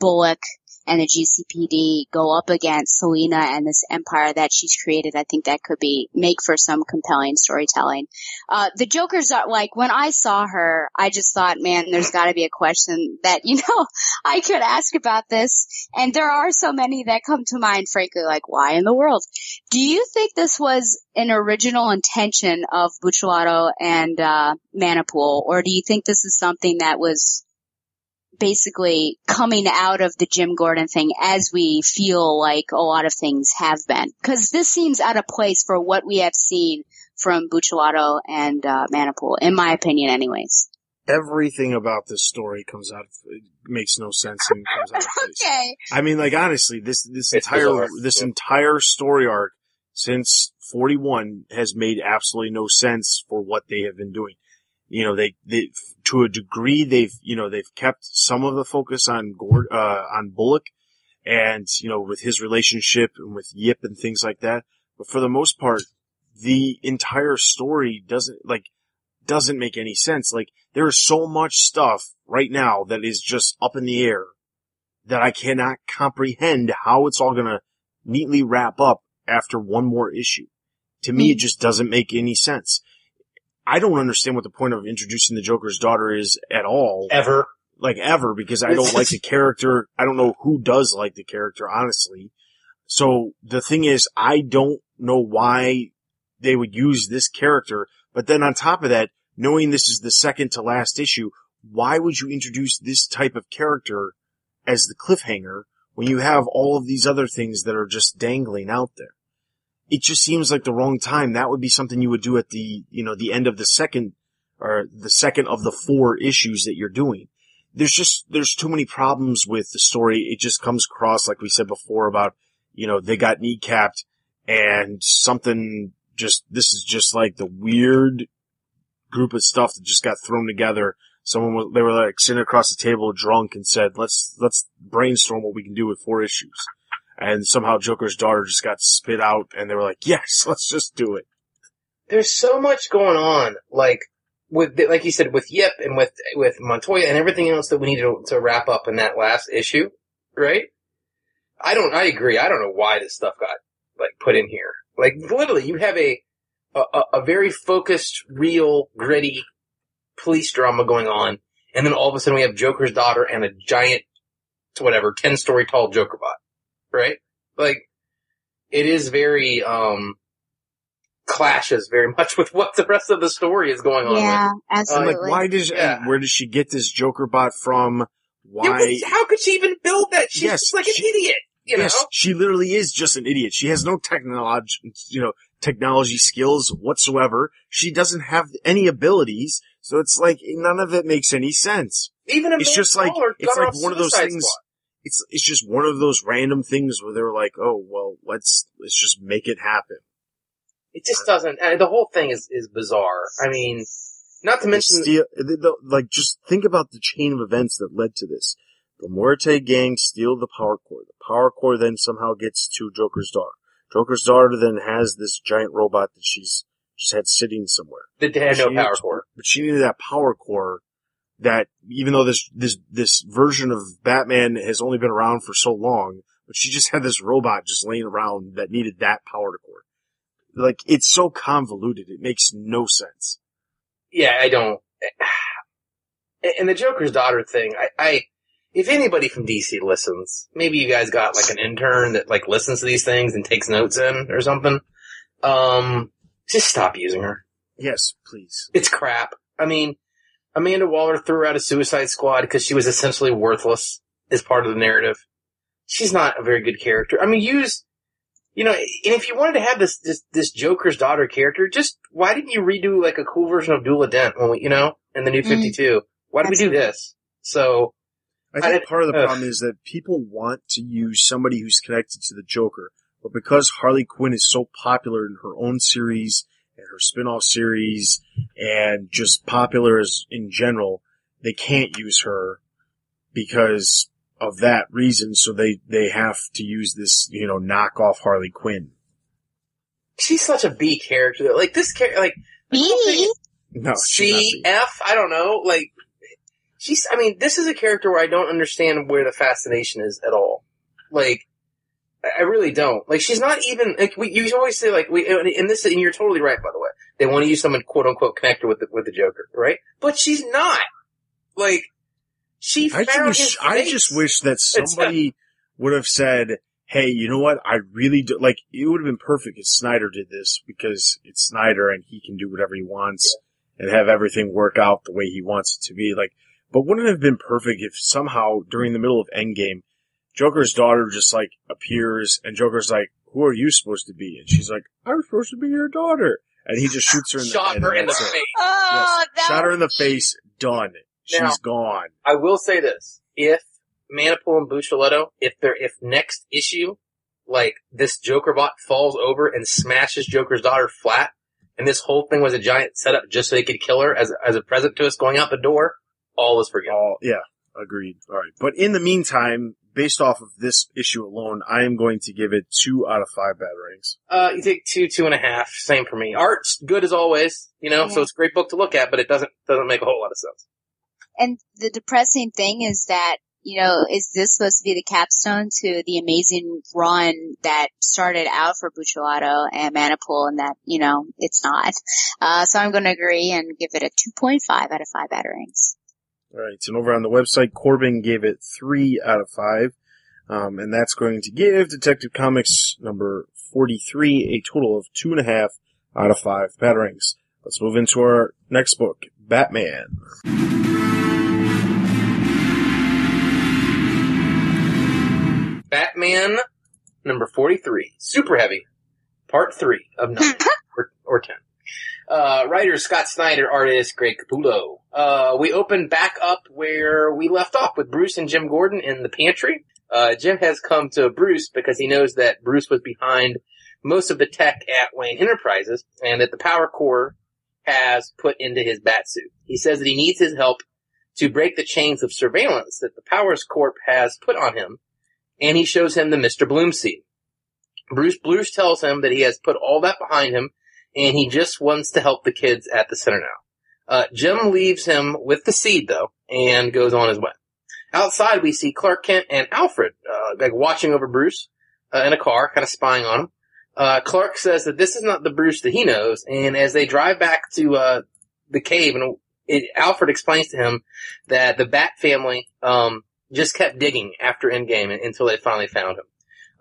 Bullock and the GCPD go up against Selena and this empire that she's created. I think that could be make for some compelling storytelling. Uh, the Joker's are like when I saw her, I just thought, man, there's got to be a question that *laughs* you know I could ask about this, and there are so many that come to mind. Frankly, like why in the world? Do you think this was an original intention of Buccellato and uh, Manapul, or do you think this is something that was basically coming out of the Jim Gordon thing as we feel like a lot of things have been? Because this seems out of place for what we have seen from Buccellato and uh, Manapul, in my opinion, anyways. Everything about this story comes out. It makes no sense and comes out of *laughs* place. Okay. I mean, like honestly, this this It's entire bizarre. this Yeah. entire story arc since 41 has made absolutely no sense for what they have been doing. You know, they they to a degree they've you know they've kept some of the focus on Gord uh, on Bullock and you know with his relationship and with Yip and things like that. But for the most part, the entire story doesn't like doesn't make any sense. Like there is so much stuff right now that is just up in the air that I cannot comprehend how it's all going to neatly wrap up after one more issue. To me, it just doesn't make any sense. I don't understand what the point of introducing the Joker's daughter is at all, Ever. like ever, because I don't like the *laughs* character. I don't know who does like the character, honestly. So the thing is, I don't know why they would use this character, but then on top of that, knowing this is the second to last issue, why would you introduce this type of character as the cliffhanger when you have all of these other things that are just dangling out there? It just seems like the wrong time. That would be something you would do at the, you know, the end of the second or the second of the four issues that you're doing. There's just, there's too many problems with the story. It just comes across, like we said before about, you know, they got kneecapped and something just, this is just like the weird group of stuff that just got thrown together. Someone was, they were like sitting across the table drunk and said, let's, let's brainstorm what we can do with four issues. And somehow Joker's daughter just got spit out and they were like, yes, *laughs* let's just do it. There's so much going on, like with like you said with Yip and with with Montoya and everything else that we need to, to wrap up in that last issue, right? I don't. I agree. I don't know why this stuff got like put in here. Like literally, you have a a, a- very focused, real, gritty police drama going on, and then all of a sudden we have Joker's daughter and a giant, whatever, ten story tall Joker bot, right? Like it is very um clashes very *laughs* much with what the rest of the story is going on. Yeah, with. I'm absolutely. like, why does, Yeah. where does she get this Joker bot from? Why? but how could she even build that? She's Yes, just like an she- idiot, you yes, know. she literally is just an idiot. She has no technology, you know, technology skills whatsoever. She doesn't have any abilities, so it's like none of it makes any sense. Even a It's just like Waller it's got her like one of those things. Squad. It's it's just one of those random things where they're like, oh well, let's let's just make it happen. It just doesn't. Uh, the whole thing is is bizarre. I mean, not to mention steal, like, just think about the chain of events that led to this. The Muerte gang steal the power core. The power core then somehow gets to Joker's daughter. Joker's daughter then has this giant robot that she's just had sitting somewhere. that they had no power needed- core. But she needed that power core that, even though this, this, this version of Batman has only been around for so long, but she just had this robot just laying around that needed that power to core. Like, it's so convoluted, it makes no sense. Yeah, I don't. *sighs* And the Joker's daughter thing, I, I, if anybody from DC listens, maybe you guys got like an intern that like listens to these things and takes notes in or something. Um, just stop using her. Yes, please. It's crap. I mean, Amanda Waller threw out a Suicide Squad because she was essentially worthless as part of the narrative. She's not a very good character. I mean, use, you know, and if you wanted to have this, this, this Joker's daughter character, just, why didn't you redo like a cool version of Duela Dent when we, you know, in the new Mm. 52? Why did we do this? So, I think I- part of the ugh. problem is that people want to use somebody who's connected to the Joker, but because Harley Quinn is so popular in her own series and her spin-off series and just popular as in general, they can't use her because of that reason. So they, they have to use this, you know, knockoff Harley Quinn. she's such a B character. Like this character, like, the whole thing- B. No, she's not C, the- F, I don't know. Like, she's, I mean, this is a character where I don't understand where the fascination is at all. Like, I really don't. Like, she's not even, like, we, you always say, like, we, and this, and you're totally right, by the way. They want to use someone, quote unquote, connected with the, with the Joker, right? But she's not. Like, she I found just, his wish, I just wish that somebody would have said, "Hey, you know what? I really do like." It would have been perfect if Snyder did this because it's Snyder and he can do whatever he wants and have everything work out the way he wants it to be. Like, but wouldn't it have been perfect if somehow during the middle of Endgame, Joker's daughter just like appears and Joker's like, "Who are you supposed to be?" And she's like, "I'm supposed to be your daughter," and he just shoots her in the shot head. her in the face. Oh, Yes. that Shot her in the was- face. Done. She's Now- gone. I will say this: if Manapul and Buccellato, if they're if next issue, like this Joker bot falls over and smashes Joker's daughter flat, and this whole thing was a giant setup just so they could kill her as as a present to us going out the door, all is forgiven. All yeah, agreed. All right, but in the meantime, based off of this issue alone, I am going to give it two out of five batarangs. Uh, you take two, two and a half. Same for me. Art's good as always, you know, so it's a great book to look at, but it doesn't doesn't make a whole lot of sense. And the depressing thing is that, you know, is this supposed to be the capstone to the amazing run that started out for Buccellato and Manapul and that, you know, it's not. Uh, so I'm going to agree and give it a 2.5 out of 5 batarangs. All right, and over on the website, Corbin gave it three out of five, um, and that's going to give Detective Comics number forty-three a total of two and a half out of five batarangs. Let's move into our next book, Batman. Batman number 43, Super Heavy, part 3 of *laughs* 9 or, or 10. Uh, writer Scott Snyder, artist Greg Capullo. Uh, we open back up where we left off with Bruce and Jim Gordon in the pantry. Uh, Jim has come to Bruce because he knows that Bruce was behind most of the tech at Wayne Enterprises and that the power core has put into his bat suit. He says that he needs his help to break the chains of surveillance that the Powers Corp has put on him and he shows him the Mr. Bloom seed. Bruce Bruce tells him that he has put all that behind him and he just wants to help the kids at the center now. Uh, Jim leaves him with the seed though and goes on his way. Outside we see Clark Kent and Alfred, uh, like watching over Bruce, uh, in a car, kind of spying on him. Uh, Clark says that this is not the Bruce that he knows and as they drive back to, uh, the cave and it, Alfred explains to him that the Bat family, um, just kept digging after Endgame until they finally found him.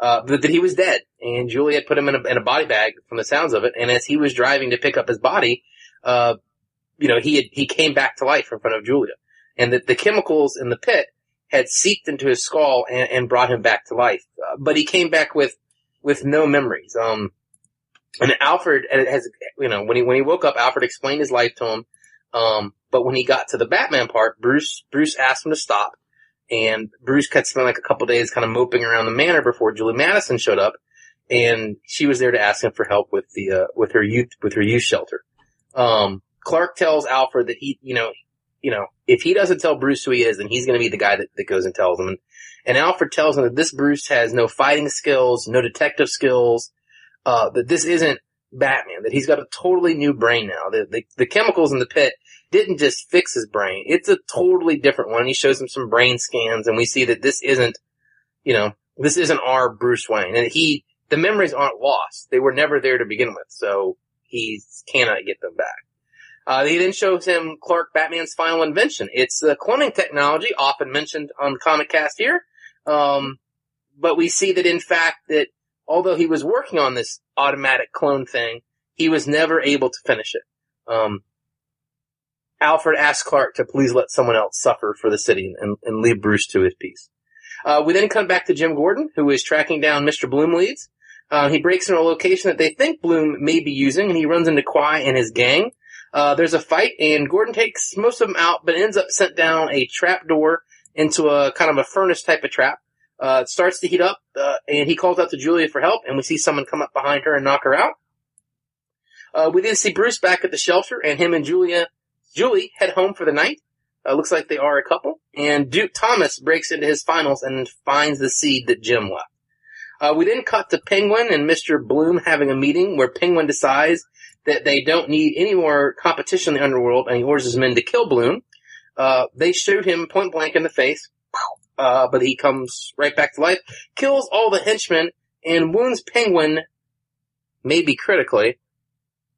Uh, that he was dead, and Julie had put him in a, in a body bag from the sounds of it. And as he was driving to pick up his body, uh, you know, he had, he came back to life in front of Julia, and that the chemicals in the pit had seeped into his skull and, and brought him back to life. Uh, but he came back with with no memories. Um, And Alfred has, you know, when he, when he woke up, Alfred explained his life to him. Um, but when he got to the Batman part, Bruce, Bruce asked him to stop. And Bruce had spent like a couple days kind of moping around the manor before Julie Madison showed up. And she was there to ask him for help with the, uh, with her youth, with her youth shelter. Um, Clark tells Alfred that he, you know, you know, if he doesn't tell Bruce who he is, then he's going to be the guy that, that goes and tells him. And, and Alfred tells him that this Bruce has no fighting skills, no detective skills, uh, that this isn't Batman, that he's got a totally new brain now. The, the, the chemicals in the pit didn't just fix his brain. It's a totally different one. He shows him some brain scans and we see that this isn't, you know, this isn't our Bruce Wayne. And he, the memories aren't lost. They were never there to begin with. So he cannot get them back. Uh, he then shows him Clark Batman's final invention. It's the cloning technology, often mentioned on the comic cast here. Um, but we see that in fact that although he was working on this automatic clone thing, he was never able to finish it. Um, Alfred asked Clark to please let someone else suffer for the city and, and leave Bruce to his peace. Uh, we then come back to Jim Gordon, who is tracking down Mr. Bloom leads. Uh, he breaks into a location that they think Bloom may be using, and he runs into Quai and his gang. Uh, there's a fight, and Gordon takes most of them out, but ends up sent down a trap door into a kind of a furnace type of trap. Uh, it starts to heat up, uh, and he calls out to Julia for help, and we see someone come up behind her and knock her out. Uh, we then see Bruce back at the shelter, and him and Julia, Julie head home for the night. Uh, looks like they are a couple. And Duke Thomas breaks into his finals and finds the seed that Jim left. Uh, we then cut to Penguin and Mr. Bloom having a meeting where Penguin decides that they don't need any more competition in the underworld and he orders his men to kill Bloom. Uh, they shoot him point blank in the face, uh, but he comes right back to life, kills all the henchmen, and wounds Penguin, maybe critically,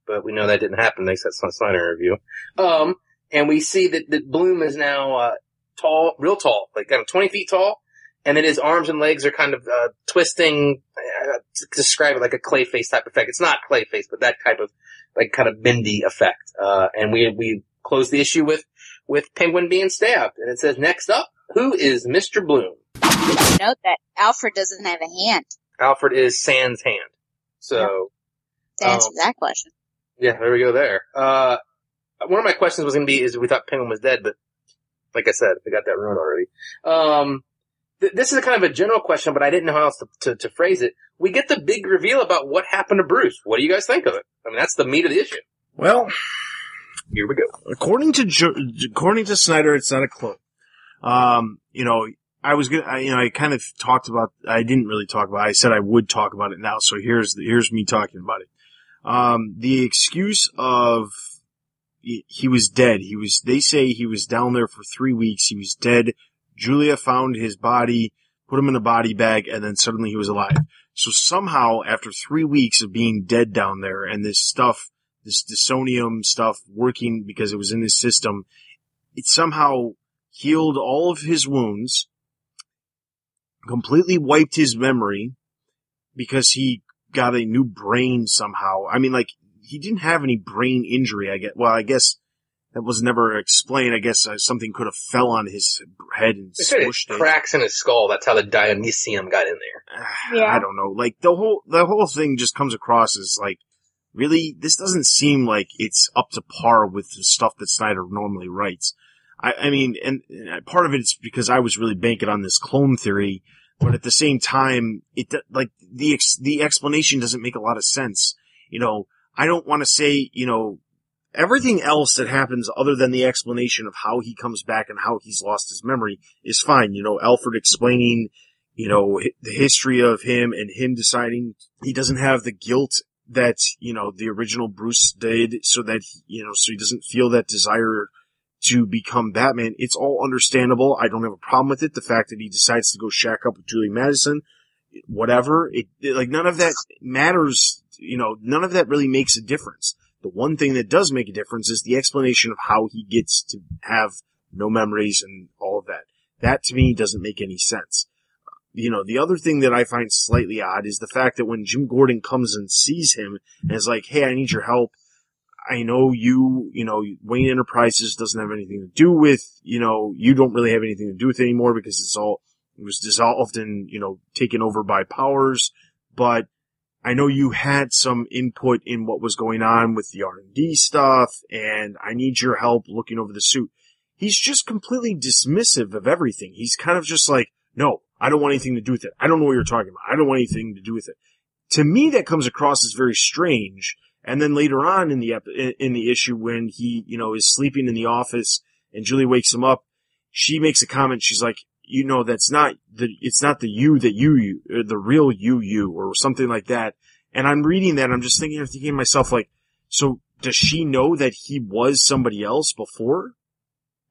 but we know that didn't happen thanks to that Snyder interview. Um, and we see that, that Bloom is now, uh, tall, real tall, like kind of 20 feet tall, and then his arms and legs are kind of, uh, twisting, uh, describe it like a clayface type effect. It's not clayface, but that type of, like kind of bendy effect. Uh, and we, we close the issue with, with Penguin being stabbed. And it says, next up, who is Mr. Bloom? Note that Alfred doesn't have a hand Alfred is Sans hand. So, to answer Um, that question. yeah, there we go there. Uh, one of my questions was going to be, is we thought Penguin was dead, but like I said, we got that ruined already. Um, th- this is a kind of a general question, but I didn't know how else to, to, to phrase it. We get the big reveal about what happened to Bruce. What do you guys think of it? I mean, that's the meat of the issue. Well, Here we go. according to jo- according to Snyder, it's not a clone. Um, you know, I was gonna, I, you know, I kind of talked about. I didn't really talk about. It. I said I would talk about it now. So here's here's me talking about it. Um, the excuse of he, he was dead. He was. They say he was down there for three weeks. He was dead. Julia found his body, put him in a body bag, and then suddenly he was alive. So somehow, after three weeks of being dead down there, and this stuff, this Dionysium stuff working because it was in his system, it somehow healed all of his wounds, completely wiped his memory because he got a new brain somehow. I mean, like, he didn't have any brain injury, I guess. Well, I guess that was never explained. I guess uh, something could have fell on his head and They said it smushed it. cracks in his skull. That's how the Dionysium got in there. I don't know. Like the whole the whole thing just comes across as like really this doesn't seem like it's up to par with the stuff that Snyder normally writes. I, I mean, and, and part of it is because I was really banking on this clone theory, but at the same time, it like the ex, the explanation doesn't make a lot of sense. You know, I don't want to say you know everything else that happens other than the explanation of how he comes back and how he's lost his memory is fine. You know, Alfred explaining you know, the history of him and him deciding he doesn't have the guilt that, you know, the original Bruce did so that, you know, so he doesn't feel that desire to become Batman. It's all understandable. I don't have a problem with it. The fact that he decides to go shack up with Julie Madison, whatever, it, it- like none of that matters, you know, none of that really makes a difference. The one thing that does make a difference is the explanation of how he gets to have no memories and all of that. That to me doesn't make any sense you know, the other thing that I find slightly odd is the fact that when Jim Gordon comes and sees him and is like, Hey, I need your help. I know you, you know, Wayne Enterprises doesn't have anything to do with, you know, you don't really have anything to do with it anymore because it's all, it was dissolved and, you know, taken over by powers. But I know you had some input in what was going on with the R&D stuff and I need your help looking over the suit. He's just completely dismissive of everything. He's kind of just like, no, I don't want anything to do with it. I don't know what you're talking about. I don't want anything to do with it. To me, that comes across as very strange. And then later on in the, ep- in the issue when he, you know, is sleeping in the office and Julie wakes him up, she makes a comment. She's like, you know, that's not the, it's not the you that you, you, the real you, you, or something like that. And I'm reading that, I'm just thinking, I'm thinking to myself, like, so does she know that he was somebody else before?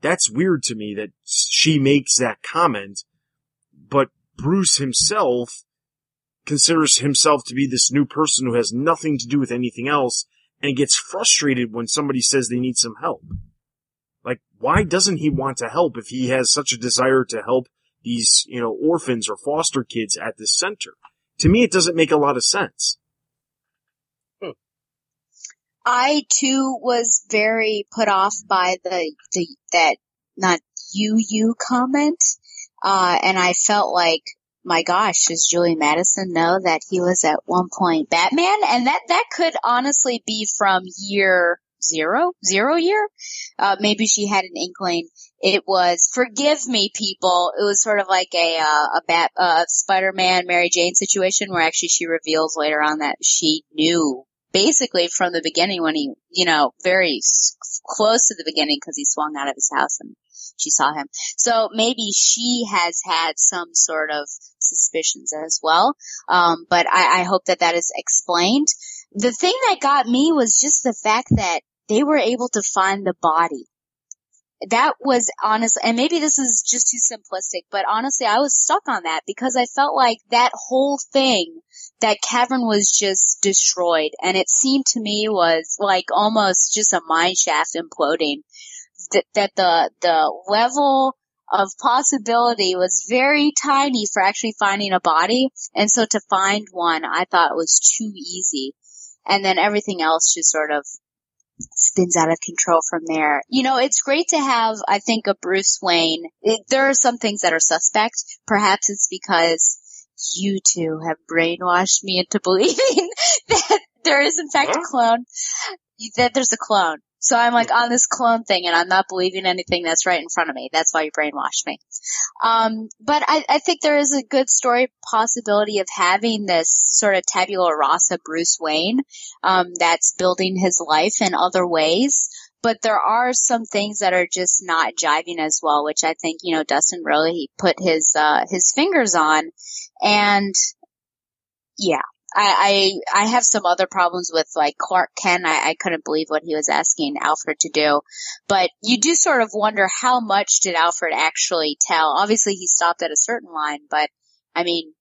That's weird to me that she makes that comment, but Bruce himself considers himself to be this new person who has nothing to do with anything else and gets frustrated when somebody says they need some help. Like, why doesn't he want to help if he has such a desire to help these, you know, orphans or foster kids at this center? To me, it doesn't make a lot of sense. I too was very put off by the, the that not you you comment. Uh, and I felt like, my gosh, does Julie Madison know that he was at one point Batman? And that, that could honestly be from year zero, zero year. Uh, maybe she had an inkling. It was, forgive me people, it was sort of like a, uh, a bat, uh, Spider-Man Mary Jane situation where actually she reveals later on that she knew basically from the beginning when he, you know, very close to the beginning because he swung out of his house and she saw him. So maybe she has had some sort of suspicions as well. Um, but I, I hope that that is explained. The thing that got me was just the fact that they were able to find the body. That was honest, and maybe this is just too simplistic, but honestly, I was stuck on that because I felt like that whole thing, that cavern was just destroyed, and it seemed to me was like almost just a mine shaft imploding. That, that the the level of possibility was very tiny for actually finding a body, and so to find one, I thought was too easy, and then everything else just sort of spins out of control from there. You know, it's great to have, I think, a Bruce Wayne. It, there are some things that are suspect. Perhaps it's because you two have brainwashed me into *laughs* believing that there is in fact a clone. That there's a clone. So I'm like on this clone thing and I'm not believing anything that's right in front of me. That's why you brainwashed me. Um, but I, I think there is a good story possibility of having this sort of tabula rasa Bruce Wayne, um, that's building his life in other ways. But there are some things that are just not jiving as well, which I think, you know, Dustin really put his, uh, his fingers on. And yeah, I, I, I have some other problems with like Clark Kent. I, I couldn't believe what he was asking Alfred to do. But you do sort of wonder how much did Alfred actually tell? Obviously he stopped at a certain line, but I mean,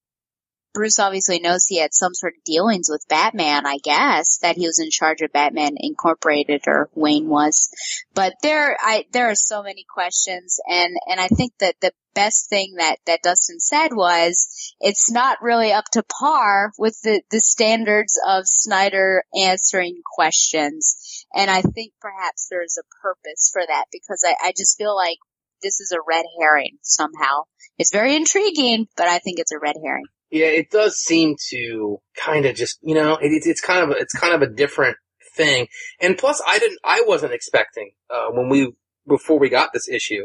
Bruce obviously knows he had some sort of dealings with Batman, I guess, that he was in charge of Batman Incorporated or Wayne was. But there, I, there are so many questions and, and I think that the best thing that, that Dustin said was, it's not really up to par with the, the standards of Snyder answering questions. And I think perhaps there's a purpose for that because I, I just feel like this is a red herring somehow. It's very intriguing, but I think it's a red herring. Yeah, it does seem to kind of just, you know, it, it's it's kind of a, it's kind of a different thing. And plus, I didn't, I wasn't expecting uh, when we before we got this issue,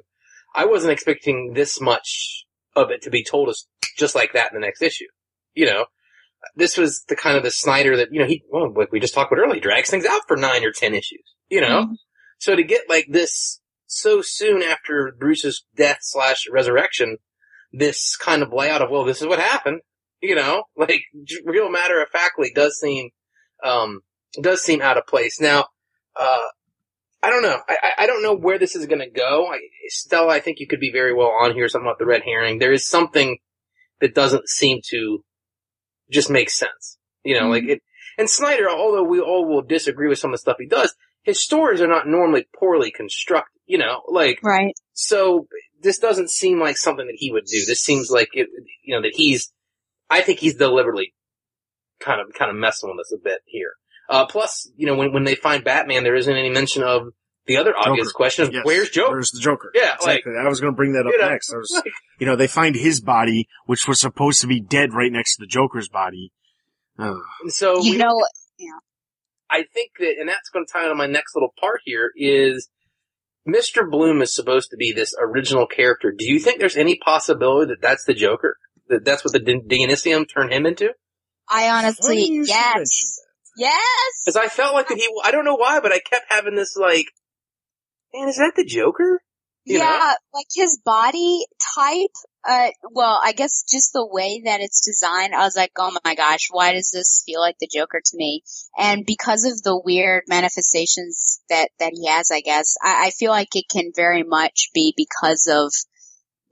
I wasn't expecting this much of it to be told us just like that in the next issue. You know, this was the kind of the Snyder that you know he, well, like we just talked about earlier, he drags things out for nine or ten issues. You know, Mhm. so to get like this so soon after Bruce's death slash resurrection, this kind of layout of well, this is what happened. You know, *laughs* like real matter of factly does seem um does seem out of place. Now, uh, I don't know. I, I- don't know where this is going to go. I, Stella, I think you could be very well on here. Something about the red herring. There is something that doesn't seem to just make sense. You know, like it. And Snyder, although we all will disagree with some of the stuff he does, his stories are not normally poorly constructed. You know, like Right. so this doesn't seem like something that he would do. This seems like it, you know, that he's, I think he's deliberately kind of, kind of messing with us a bit here. Uh, plus, you know, when, when they find Batman, there isn't any mention of the other obvious Joker. question of Yes. where's Joker? Where's the Joker? Yeah, exactly. I was going to bring that up you know, next. I was, you know, they find his body, which was supposed to be dead right next to the Joker's body. Oh. So You we- know, I think that, and that's going to tie into my next little part here is Mr. Bloom is supposed to be this original character. Do you think there's any possibility that that's the Joker? That that's what the Di- Dionysium turned him into? I honestly, you yes, yes. Because I felt like that he, I don't know why, but I kept having this like, man, is that the Joker? You know? yeah, like his body type, uh, well, I guess just the way that it's designed, I was like, oh my gosh, why does this feel like the Joker to me? And because of the weird manifestations that, that he has, I guess, I, I feel like it can very much be because of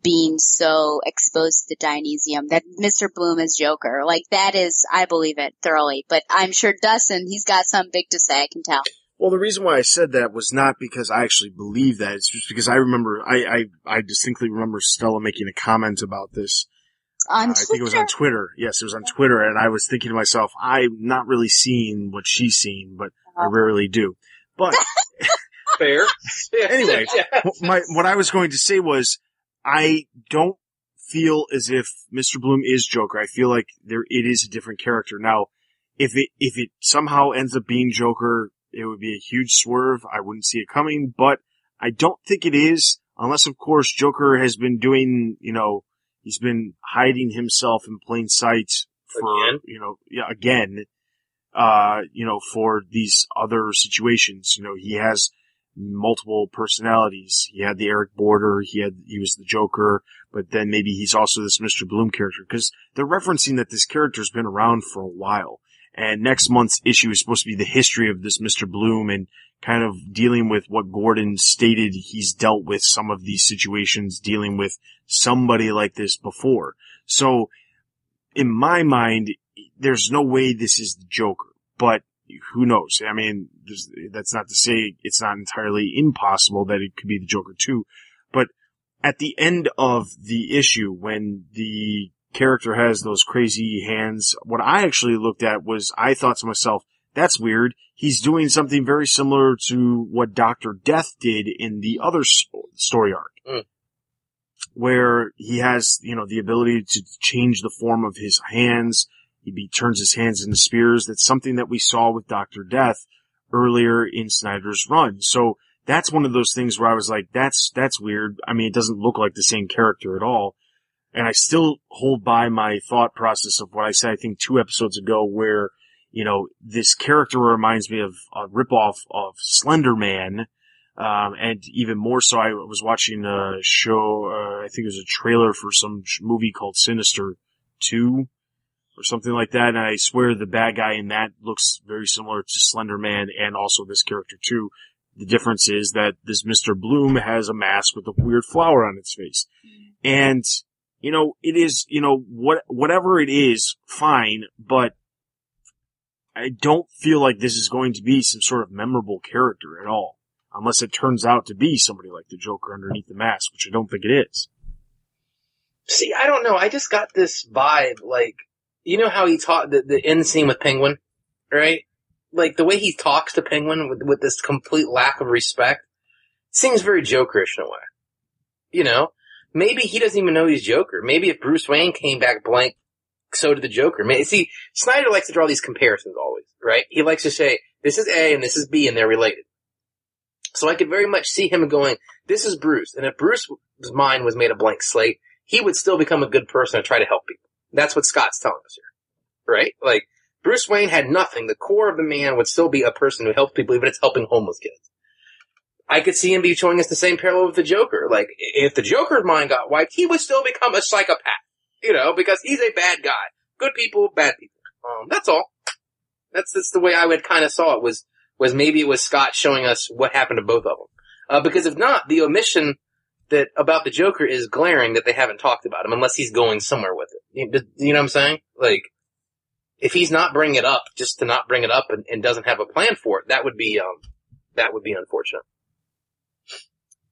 being so exposed to the Dionysium that Mr. Bloom is Joker. Like that is, I believe it thoroughly, but I'm sure Dustin, he's got something big to say, I can tell. Well, the reason why I said that was not because I actually believe that. It's just because I remember, I, I, I distinctly remember Stella making a comment about this. On Uh, I think it was on Twitter. Yes, it was on Twitter, and I was thinking to myself, I'm not really seeing what she's seeing, but I Uh-huh. rarely do. But *laughs* Fair. *laughs* Anyway. *laughs* Yeah. My what I was going to say was I don't feel as if Mr. Bloom is Joker. I feel like there it is a different character. Now, if it if it somehow ends up being Joker, it would be a huge swerve. I wouldn't see it coming, but I don't think it is, unless of course Joker has been doing, you know, he's been hiding himself in plain sight for Again? you know, yeah, again. Uh, you know, for these other situations, you know, he has multiple personalities. He had the Eric Border, he had, he was the Joker, but then maybe he's also this Mr. Bloom character, because they're referencing that this character's been around for a while. And next month's issue is supposed to be the history of this Mr. Bloom and kind of dealing with what Gordon stated he's dealt with some of these situations, dealing with somebody like this before. So, in my mind, there's no way this is the Joker, but who knows? I mean, that's not to say it's not entirely impossible that it could be the Joker too, but at the end of the issue, when the character has those crazy hands, what I actually looked at was I thought to myself, that's weird. He's doing something very similar to what Dr. Death did in the other story arc. Mm. Where he has, you know, the ability to change the form of his hands. He turns his hands into spears. That's something that we saw with Dr. Death earlier in Snyder's run. So that's one of those things where I was like, that's, that's weird. I mean, it doesn't look like the same character at all. And I still hold by my thought process of what I said, I think two episodes ago where, you know, this character reminds me of a ripoff of Slender Man. Um, and even more so, I was watching a show, uh, I think it was a trailer for some movie called Sinister 2 or something like that. And I swear the bad guy in that looks very similar to Slender Man and also this character too. The difference is that this Mr. Bloom has a mask with a weird flower on its face. And, you know, it is, you know, what, whatever it is, fine, but I don't feel like this is going to be some sort of memorable character at all. Unless it turns out to be somebody like the Joker underneath the mask, which I don't think it is. See, I don't know. I just got this vibe, like, you know how he taught the, the end scene with Penguin, right? Like the way he talks to Penguin with, with this complete lack of respect seems very Jokerish in a way. You know, maybe he doesn't even know he's Joker. Maybe if Bruce Wayne came back blank, so did the Joker. May- See, Snyder likes to draw these comparisons always, right? He likes to say, this is A and this is B and they're related. So I could very much see him going, this is Bruce. And if Bruce's mind was made a blank slate, he would still become a good person and try to help people. That's what Scott's telling us here. Right? Like, Bruce Wayne had nothing. The core of the man would still be a person who helps people, even if it's helping homeless kids. I could see him be showing us the same parallel with the Joker. Like, if the Joker's mind got wiped, he would still become a psychopath. You know, because he's a bad guy. Good people, bad people. Um, that's all. That's, that's the way I would kind of saw it was, was maybe it was Scott showing us what happened to both of them. Uh, because if not, the omission that about the Joker is glaring that they haven't talked about him unless he's going somewhere with it. You, know what I'm saying? Like, if he's not bringing it up just to not bring it up and, and doesn't have a plan for it, that would be, um, that would be unfortunate.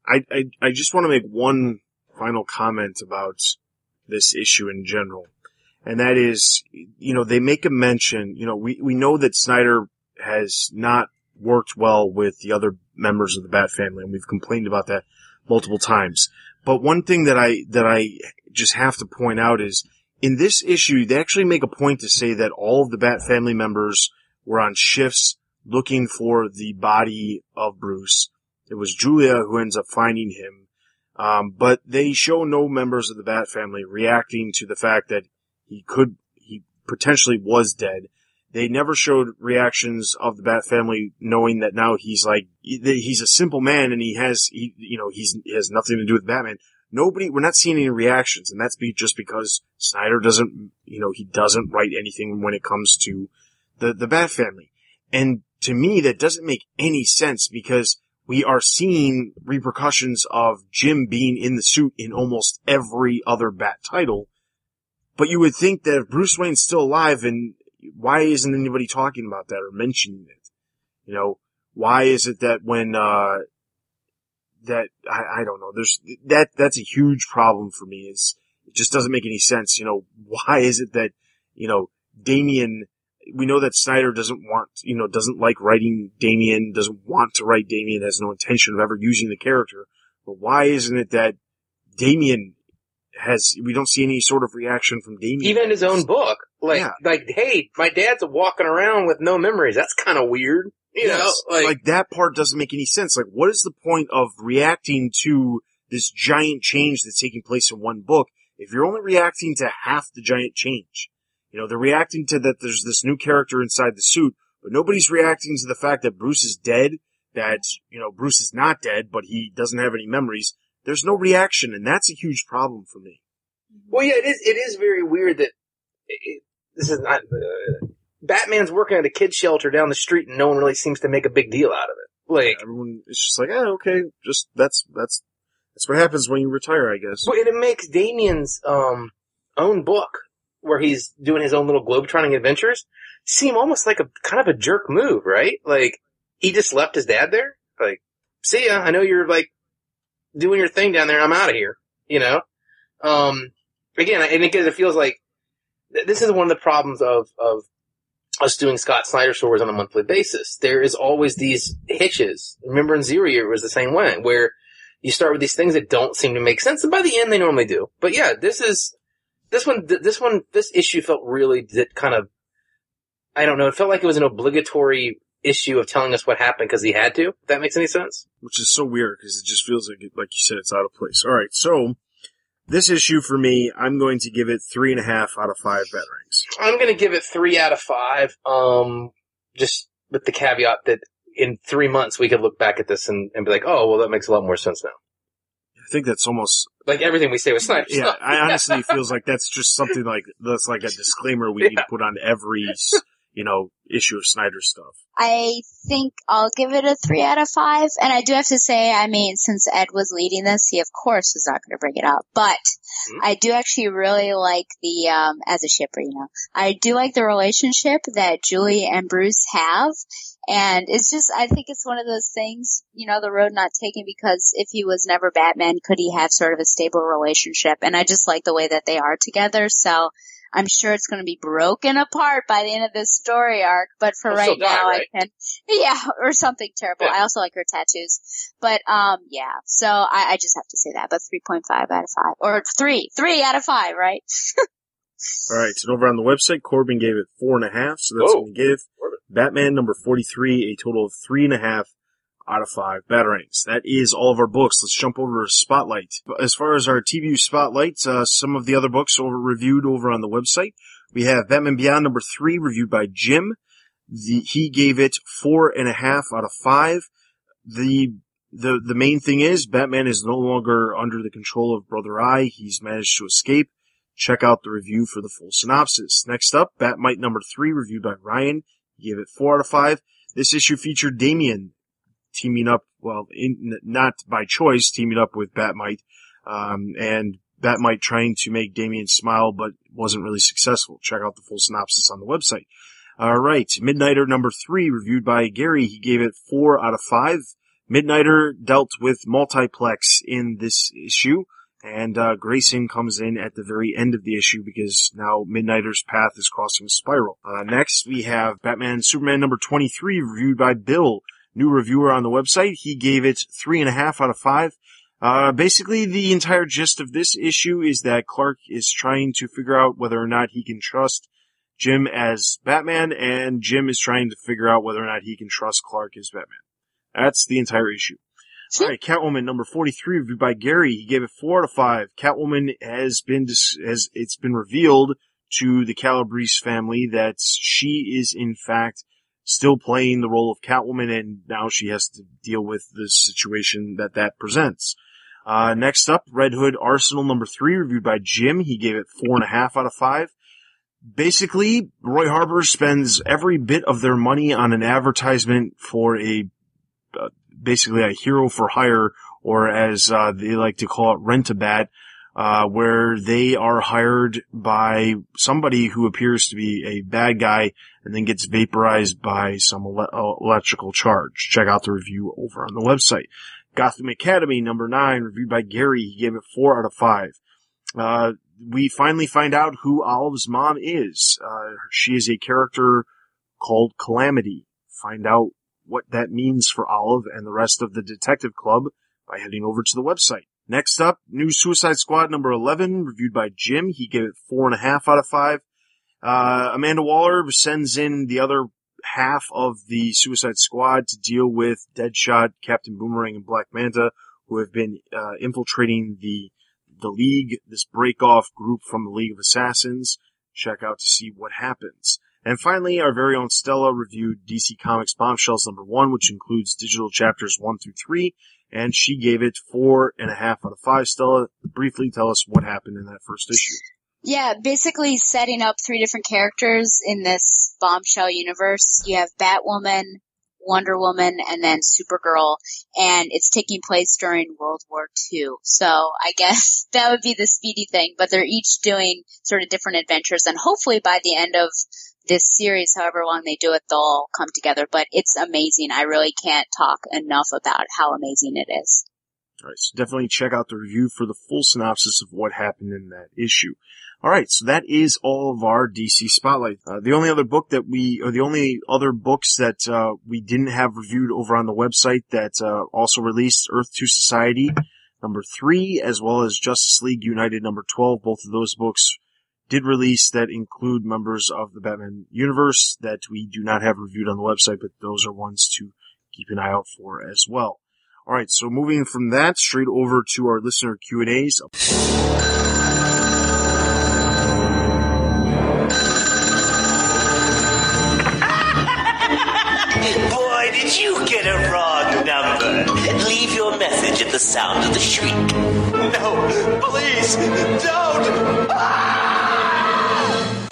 I, I, I just want to make one final comment about this issue in general. And that is, you know, they make a mention, you know, we, we know that Snyder has not worked well with the other members of the Bat family, and we've complained about that multiple times. But one thing that I, that I just have to point out is, in this issue, they actually make a point to say that all of the Bat family members were on shifts looking for the body of Bruce. It was Julia who ends up finding him. Um, but they show no members of the Bat family reacting to the fact that he could, he potentially was dead. They never showed reactions of the Bat family knowing that now he's like, he's a simple man and he has, he, you know, he's, he has nothing to do with Batman. Nobody, we're not seeing any reactions and that's be just because Snyder doesn't, you know, he doesn't write anything when it comes to the, the Bat family. And to me, that doesn't make any sense because we are seeing repercussions of Jim being in the suit in almost every other Bat title. But you would think that if Bruce Wayne's still alive and why isn't anybody talking about that or mentioning it? You know, why is it that when, uh, that, I, I don't know, there's, that, that's a huge problem for me is, it just doesn't make any sense. You know, *laughs* why is it that, you know, Damian we know that Snyder doesn't want, you know, doesn't like writing Damian, doesn't want to write Damian, has no intention of ever using the character. But why isn't it that Damian has, we don't see any sort of reaction from Damian? Even in his own book. Like, Yeah. like, hey, my dad's walking around with no memories. That's kind of weird. You Yes. know, like, like that part doesn't make any sense. Like, what is the point of reacting to this giant change that's taking place in one book if you're only reacting to half the giant change? You know, they're reacting to that there's this new character inside the suit, but nobody's reacting to the fact that Bruce is dead, that, you know, Bruce is not dead, but he doesn't have any memories. There's no reaction, and that's a huge problem for me. well, yeah, it is, it is very weird that it, this is not, uh, Batman's working at a kid shelter down the street and no one really seems to make a big deal out of it. Like, Everyone, it's just like, ah, okay, just, that's, that's, that's what happens when you retire, I guess. But it makes Damian's um own book, where he's doing his own little globetrotting adventures, seem almost like a kind of a jerk move, right? Like he just left his dad there. Like, see ya. I know you're like doing your thing down there. I'm out of here. You know. Um. Again, and because it feels like th- this is one of the problems of of us doing Scott Snyder stories on a monthly basis. There is always these hitches. Remember in Zero Year it was the same way, where you start with these things that don't seem to make sense, and by the end they normally do. But yeah, this is this one. th- This one. This issue felt really did kind of. I don't know. It felt like it was an obligatory issue of telling us what happened because he had to. That makes any sense. which is so weird because it just feels like, it, like you said, it's out of place. All right, so this issue for me, I'm going to give it three and a half out of five batarangs. I'm going to give it three out of five. Um, just with the caveat that in three months we could look back at this and, and be like, oh, well, that makes a lot more sense now. I think that's almost Like everything we say was Snyder yeah. I honestly feels like that's just something like that's like a disclaimer we need to *laughs* put on every you know issue of Snyder stuff. I think I'll give it a three out of five. And I do have to say, I mean, since Ed was leading this, he of course was not going to bring it up. But Mhm. I do actually really like the, um, as a shipper, you know, I do like the relationship that Julie and Bruce have. And it's just, I think it's one of those things, you know, the road not taken because if he was never Batman, could he have sort of a stable relationship? And I just like the way that they are together. So I'm sure it's going to be broken apart by the end of this story arc, but for He'll right die, now right? I can, *laughs* yeah, or something terrible. Yeah. I also like her tattoos, but um, yeah. So I, I just have to say that, but 3.5 out of five, or three, three out of five, right? *laughs* All right, and over on the website, Corbin gave it four and a half, so that's Whoa. going to give Batman number 43 a total of three and a half out of five batarangs. That is all of our books. Let's jump over to Spotlight. As far as our TVU Spotlight, uh, some of the other books over reviewed over on the website. We have Batman Beyond number three reviewed by Jim. The, he gave it four and a half out of five. The the the main thing is Batman is no longer under the control of Brother Eye. He's managed to escape. Check out the review for the full synopsis. Next up, Batmite number three, reviewed by Ryan. He gave it four out of five. This issue featured Damian teaming up, well, in, not by choice, teaming up with Batmite, um, and Batmite trying to make Damian smile, but wasn't really successful. Check out the full synopsis on the website. All right, Midnighter number three, reviewed by Gary. He gave it four out of five. Midnighter dealt with multiplex in this issue, and uh, Grayson comes in at the very end of the issue because now Midnighter's path is crossing a Spyral. Uh, next, we have Batman Superman number 23, reviewed by Bill, new reviewer on the website. He gave it three and a half out of five. Uh, basically, the entire gist of this issue is that Clark is trying to figure out whether or not he can trust Jim as Batman, and Jim is trying to figure out whether or not he can trust Clark as Batman. That's the entire issue. All right, Catwoman number 43 reviewed by Gary. He gave it 4 out of 5. Catwoman has been, dis- has, it's been revealed to the Calabrese family that she is in fact still playing the role of Catwoman and now she has to deal with the situation that that presents. Uh, next up, Red Hood Arsenal number 3 reviewed by Jim. He gave it 4.5 out of 5 basically, Roy Harper spends every bit of their money on an advertisement for a, uh, basically a hero for hire, or as uh, they like to call it, rent a bat, uh, where they are hired by somebody who appears to be a bad guy and then gets vaporized by some ele- electrical charge. Check out the review over on the website. Gotham Academy number nine, reviewed by Gary. He gave it four out of five. Uh, we finally find out who Olive's mom is. Uh, she is a character called Calamity. Find out what that means for Olive and the rest of the detective club by heading over to the website. Next up, new Suicide Squad number 11, reviewed by Jim. He gave it four and a half out of five. Uh, Amanda Waller sends in the other half of the Suicide Squad to deal with Deadshot, Captain Boomerang, and Black Manta, who have been uh, infiltrating the the League, this break-off group from the League of Assassins. Check out to see what happens. And finally, our very own Stella reviewed DC Comics Bombshells number one, which includes digital chapters one through three, and she gave it four and a half out of five. Stella, briefly tell us what happened in that first issue. Yeah, basically setting up three different characters in this bombshell universe. You have Batwoman, Wonder Woman, and then Supergirl, and it's taking place during World War II. So I guess *laughs* that would be the speedy thing, but they're each doing sort of different adventures, and hopefully by the end of this series, however long they do it, they'll all come together. But it's amazing. I really can't talk enough about how amazing it is. All right, so definitely check out the review for the full synopsis of what happened in that issue. All right, so that is all of our DC Spotlight. Uh, the only other book that we, or the only other books that uh, we didn't have reviewed over on the website that uh, also released Earth 2 Society number three, as well as Justice League United number 12. Both of those books did release that include members of the Batman universe that we do not have reviewed on the website, but those are ones to keep an eye out for as well. All right, so moving from that straight over to our listener Q and A's. Boy, did you get a wrong number. Leave your message at the sound of the shriek. No, please, don't. Ah!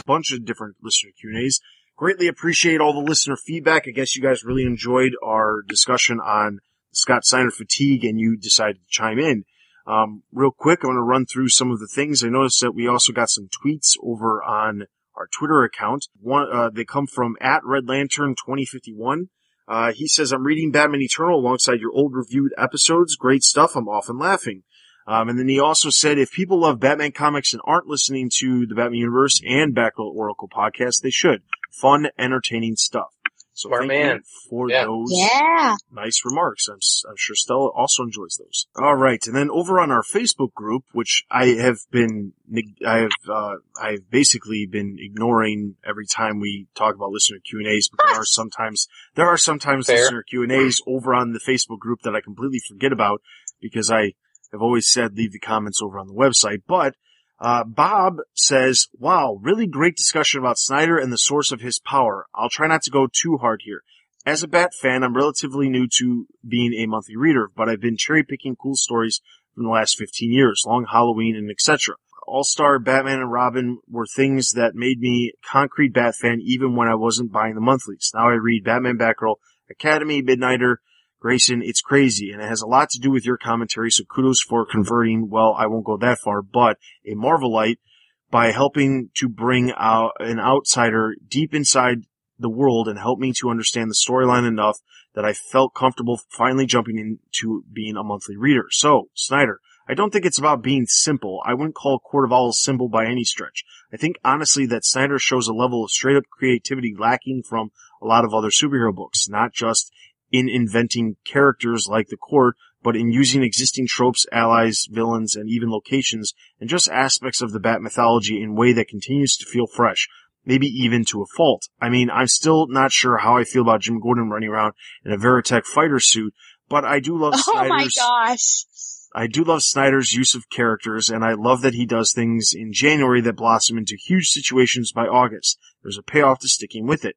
Bunch of different listener Q and A's. Greatly appreciate all the listener feedback. I guess you guys really enjoyed our discussion on Scott Snyder fatigue, and you decided to chime in. Um, real quick, I want to run through some of the things. I noticed that we also got some tweets over on our Twitter account. One, uh, they come from at Red Lantern 2051. Uh, he says, I'm reading Batman Eternal alongside your old reviewed episodes. Great stuff. I'm often laughing. Um, and then he also said, if people love Batman comics and aren't listening to the Batman Universe and Batgirl Oracle podcast, they should. Fun, entertaining stuff. So Smart thank man. you for Yeah. those Yeah. nice remarks. I'm, s- I'm sure Stella also enjoys those. All right, and then over on our Facebook group, which I have been, I have, uh, I've basically been ignoring every time we talk about listener Q and A's. But there are sometimes there are sometimes Fair. listener Q and A's over on the Facebook group that I completely forget about because I have always said leave the comments over on the website. But uh, Bob says, wow, really great discussion about Snyder and the source of his power. I'll try not to go too hard here. As a Bat fan, I'm relatively new to being a monthly reader, but I've been cherry picking cool stories from the last 15 years, Long Halloween and etc. All-Star Batman and Robin were things that made me concrete Bat fan even when I wasn't buying the monthlies. Now I read Batman Batgirl, Academy, Midnighter, Grayson, it's crazy, and it has a lot to do with your commentary, so kudos for converting, well, I won't go that far, but a Marvelite by helping to bring out an outsider deep inside the world and help me to understand the storyline enough that I felt comfortable finally jumping into being a monthly reader. So, Snyder, I don't think it's about being simple. I wouldn't call Court of Owls simple by any stretch. I think honestly that Snyder shows a level of straight up creativity lacking from a lot of other superhero books, not just in inventing characters like the Court, but in using existing tropes, allies, villains, and even locations, and just aspects of the Bat mythology in a way that continues to feel fresh. Maybe even to a fault. I mean, I'm still not sure how I feel about Jim Gordon running around in a Veritech fighter suit, but I do love *laughs* Oh my gosh. I do love Snyder's use of characters, and I love that he does things in January that blossom into huge situations by August. There's a payoff to sticking with it.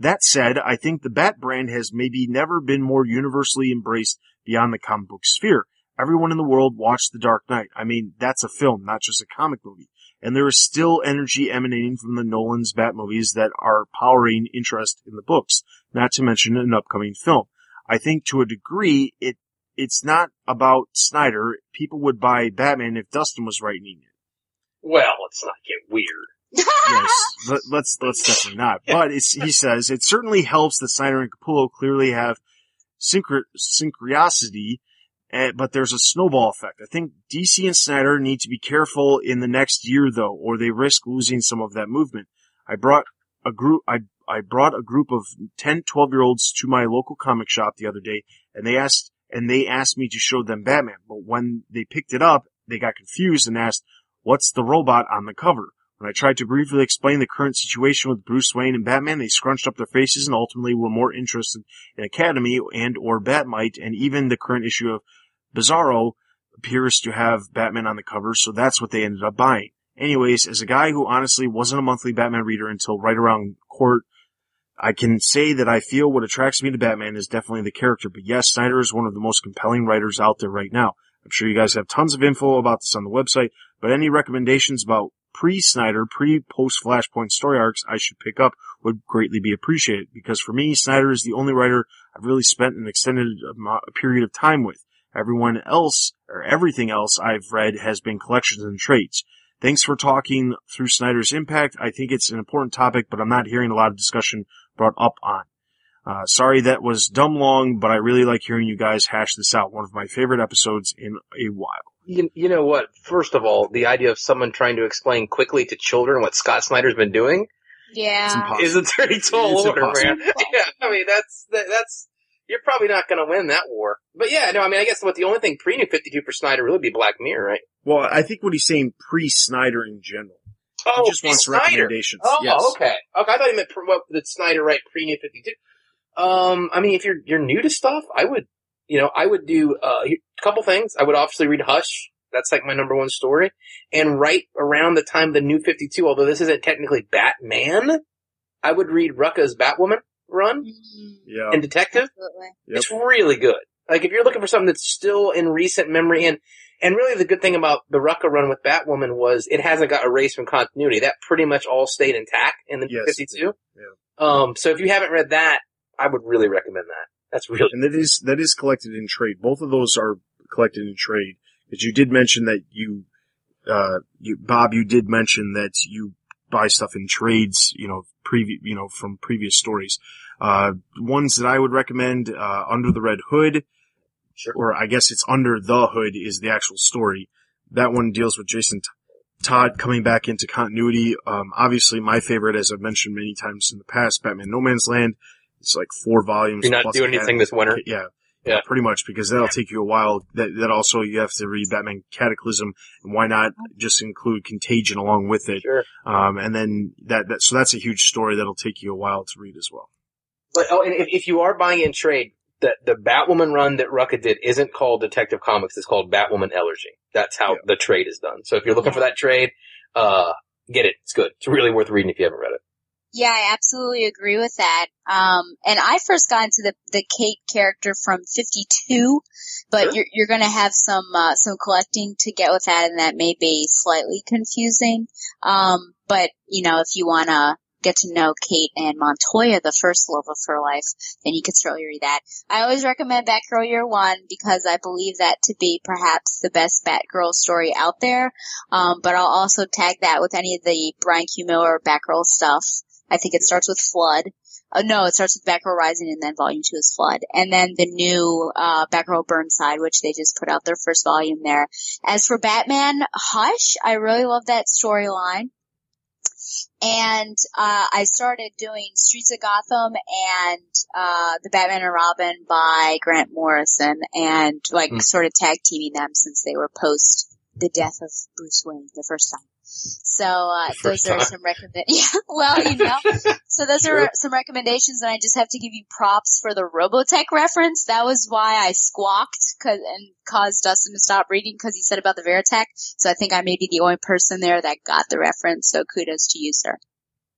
That said, I think the Bat brand has maybe never been more universally embraced beyond the comic book sphere. Everyone in the world watched The Dark Knight. I mean, that's a film, not just a comic movie. And there is still energy emanating from the Nolan's Bat movies that are powering interest in the books, not to mention an upcoming film. I think to a degree, it it's not about Snyder. People would buy Batman if Dustin was writing it. Well, let's not get weird. Yes, *laughs* let, let's let's definitely not. But it's, he says it certainly helps that Snyder and Capullo clearly have synchro- synchronicity, eh, but there's a snowball effect. I think DC and Snyder need to be careful in the next year though, or they risk losing some of that movement. I brought a group, I, I brought a group of 10, 12 year olds to my local comic shop the other day and they asked, and they asked me to show them Batman. But when they picked it up, they got confused and asked, what's the robot on the cover? When I tried to briefly explain the current situation with Bruce Wayne and Batman, they scrunched up their faces and ultimately were more interested in Academy and or Batmite and even the current issue of Bizarro appears to have Batman on the cover, so that's what they ended up buying. Anyways, as a guy who honestly wasn't a monthly Batman reader until right around court, I can say that I feel what attracts me to Batman is definitely the character, but yes, Snyder is one of the most compelling writers out there right now. I'm sure you guys have tons of info about this on the website, but any recommendations about pre-Snyder, pre-post Flashpoint story arcs I should pick up would greatly be appreciated because for me, Snyder is the only writer I've really spent an extended period of time with. Everyone else, or everything else I've read has been collections and trades. Thanks for talking through Snyder's impact. I think it's an important topic, but I'm not hearing a lot of discussion brought up on. Uh, sorry that was dumb long, but I really like hearing you guys hash this out. One of my favorite episodes in a while. You, you know what? First of all, the idea of someone trying to explain quickly to children what Scott Snyder's been doing Yeah. is a pretty tall It's order, impossible. man. *laughs* Yeah, I mean that's that, that's you're probably not going to win that war. But yeah, no, I mean I guess what the only thing pre New Fifty Two for Snyder really would be Black Mirror, right? Well, I think what he's saying pre-Snyder in general. Oh, he just wants Snyder. recommendations. Oh, yes. okay. Okay, I thought he meant pre- what did Snyder write pre New Fifty Two. Um, I mean, if you're you're new to stuff, I would, you know, I would do uh, a couple things. I would obviously read Hush. That's like my number one story, and right around the time of the New Fifty Two, although this isn't technically Batman, I would read Rucka's Batwoman run Mm, Yeah. and Detective. absolutely. Yep. It's really good. Like if you're looking for something that's still in recent memory and and really the good thing about the Rucka run with Batwoman was it hasn't got erased from continuity. That pretty much all stayed intact in the Yes, 52. yeah. Um, so if you haven't read that, I would really recommend that. That's really and that is that is collected in trade. Both of those are collected in trade. But you did mention that you, uh, you, Bob, you did mention that you buy stuff in trades, you know, previ- you know, from previous stories. Uh, ones that I would recommend, uh, Under the Red Hood, Sure. or I guess it's Under the Hood is the actual story. That one deals with Jason T- Todd coming back into continuity. Um, obviously my favorite, as I've mentioned many times in the past, Batman No Man's Land. It's like four volumes. You're not doing anything this winter? Yeah. Yeah. Pretty much because that'll take you a while. That, that also you have to read Batman Cataclysm and why not just include Contagion along with it. sure. Um, and then that, that, so that's a huge story that'll take you a while to read as well. But oh, and if, if you are buying in trade, the the Batwoman run that Rucka did isn't called Detective Comics. It's called Batwoman Elegy. That's how Yeah. the trade is done. So if you're looking for that trade, uh, get it. It's good. It's really worth reading if you haven't read it. Yeah, I absolutely agree with that. Um, and I first got into the, the Kate character from 52, but Sure. you're, you're gonna have some, uh, some collecting to get with that and that may be slightly confusing. Um, but, you know, if you wanna get to know Kate and Montoya, the first love of her life, then you can certainly read that. I always recommend Batgirl Year One because I believe that to be perhaps the best Batgirl story out there. Um, but I'll also tag that with any of the Brian Q. Miller Batgirl stuff. I think it starts with Flood. Oh no, it starts with Batgirl Rising and then volume two is Flood. And then the new, uh, Batgirl Burnside, which they just put out their first volume there. As for Batman Hush, I really love that storyline. And uh, I started doing Streets of Gotham and uh, the Batman and Robin by Grant Morrison, and like Hmm. sort of tag teaming them since they were post the death of Bruce Wayne the first time. So uh, those first are some recommend. *laughs* Yeah, well, you know. *laughs* So those True. are some recommendations, and I just have to give you props for the Robotech reference. That was why I squawked 'cause- and caused Dustin to stop reading because he said about the Veritech. So I think I may be the only person there that got the reference. So kudos to you, sir.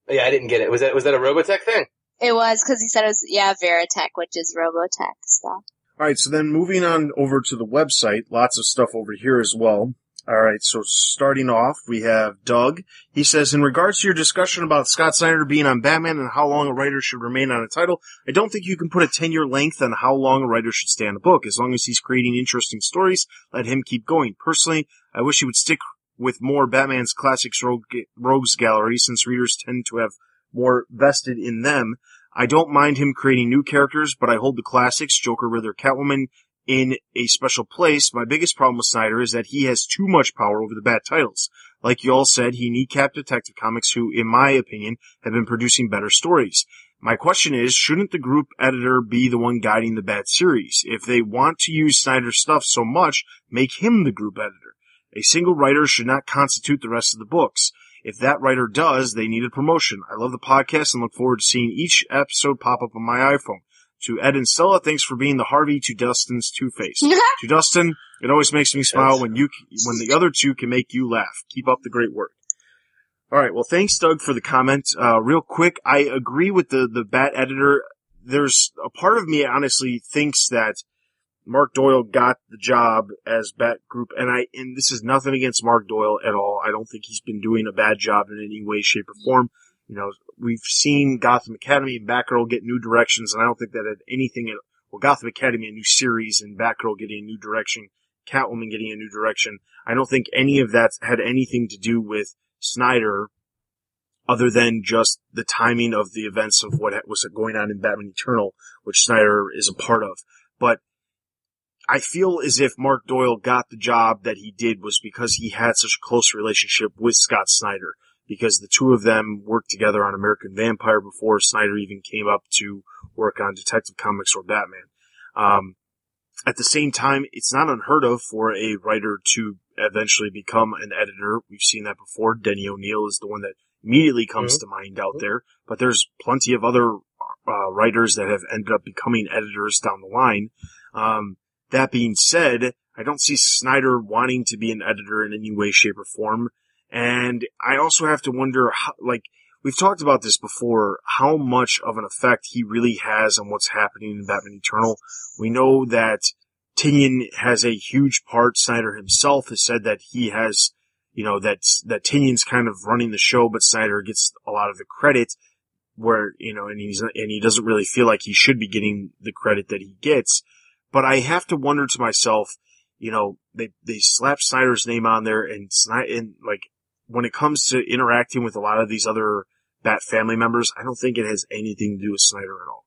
Yeah, I didn't get it. Was that was that a Robotech thing? It was because he said it was yeah Veritech, which is Robotech stuff. All right, so then moving on over to the website, lots of stuff over here as well. All right, so starting off, we have Doug. He says, in regards to your discussion about Scott Snyder being on Batman and how long a writer should remain on a title, I don't think you can put a 10 year length on how long a writer should stay on a book. As long as he's creating interesting stories, let him keep going. Personally, I wish he would stick with more Batman's classics rogue, rogues gallery since readers tend to have more vested in them. I don't mind him creating new characters, but I hold the classics, Joker, Riddler, Catwoman, in a special place. My biggest problem with Snyder is that he has too much power over the Bat titles. Like you all said, he kneecapped Detective Comics, who, in my opinion, have been producing better stories. My question is, shouldn't the group editor be the one guiding the Bat series? If they want to use Snyder's stuff so much, make him the group editor. A single writer should not constitute the rest of the books. If that writer does, they need a promotion. I love the podcast and look forward to seeing each episode pop up on my iPhone. To Ed and Stella, thanks for being the Harvey to Dustin's Two Face. *laughs* to Dustin, it always makes me smile Yes. when you when the other two can make you laugh. Keep up the great work. All right, well, thanks, Doug, for the comment. Uh, real quick, I agree with the the Bat editor. There's a part of me honestly thinks that Mark Doyle got the job as Bat Group, and I and this is nothing against Mark Doyle at all. I don't think he's been doing a bad job in any way, shape, or form. You know, we've seen Gotham Academy and Batgirl get new directions, and I don't think that had anything. At, well, Gotham Academy a new series, and Batgirl getting a new direction, Catwoman getting a new direction. I don't think any of that had anything to do with Snyder, other than just the timing of the events of what was going on in Batman Eternal, which Snyder is a part of. But I feel as if Mark Doyle got the job that he did was because he had such a close relationship with Scott Snyder. Because the two of them worked together on American Vampire before Snyder even came up to work on Detective Comics or Batman. Um, at the same time, it's not unheard of for a writer to eventually become an editor. We've seen that before. Denny O'Neil is the one that immediately comes to mind out there, but there's plenty of other uh, writers that have ended up becoming editors down the line. Um, that being said, I don't see Snyder wanting to be an editor in any way, shape, or form. And I also have to wonder, how, like, we've talked about this before, how much of an effect he really has on what's happening in Batman Eternal. We know that Tynion has a huge part. Snyder himself has said that he has, you know, that, that Tynion's kind of running the show, but Snyder gets a lot of the credit where, you know, and he's, and he doesn't really feel like he should be getting the credit that he gets. But I have to wonder to myself, you know, they, they slap Snyder's name on there and Snyder, and like, when it comes to interacting with a lot of these other Bat family members, I don't think it has anything to do with Snyder at all.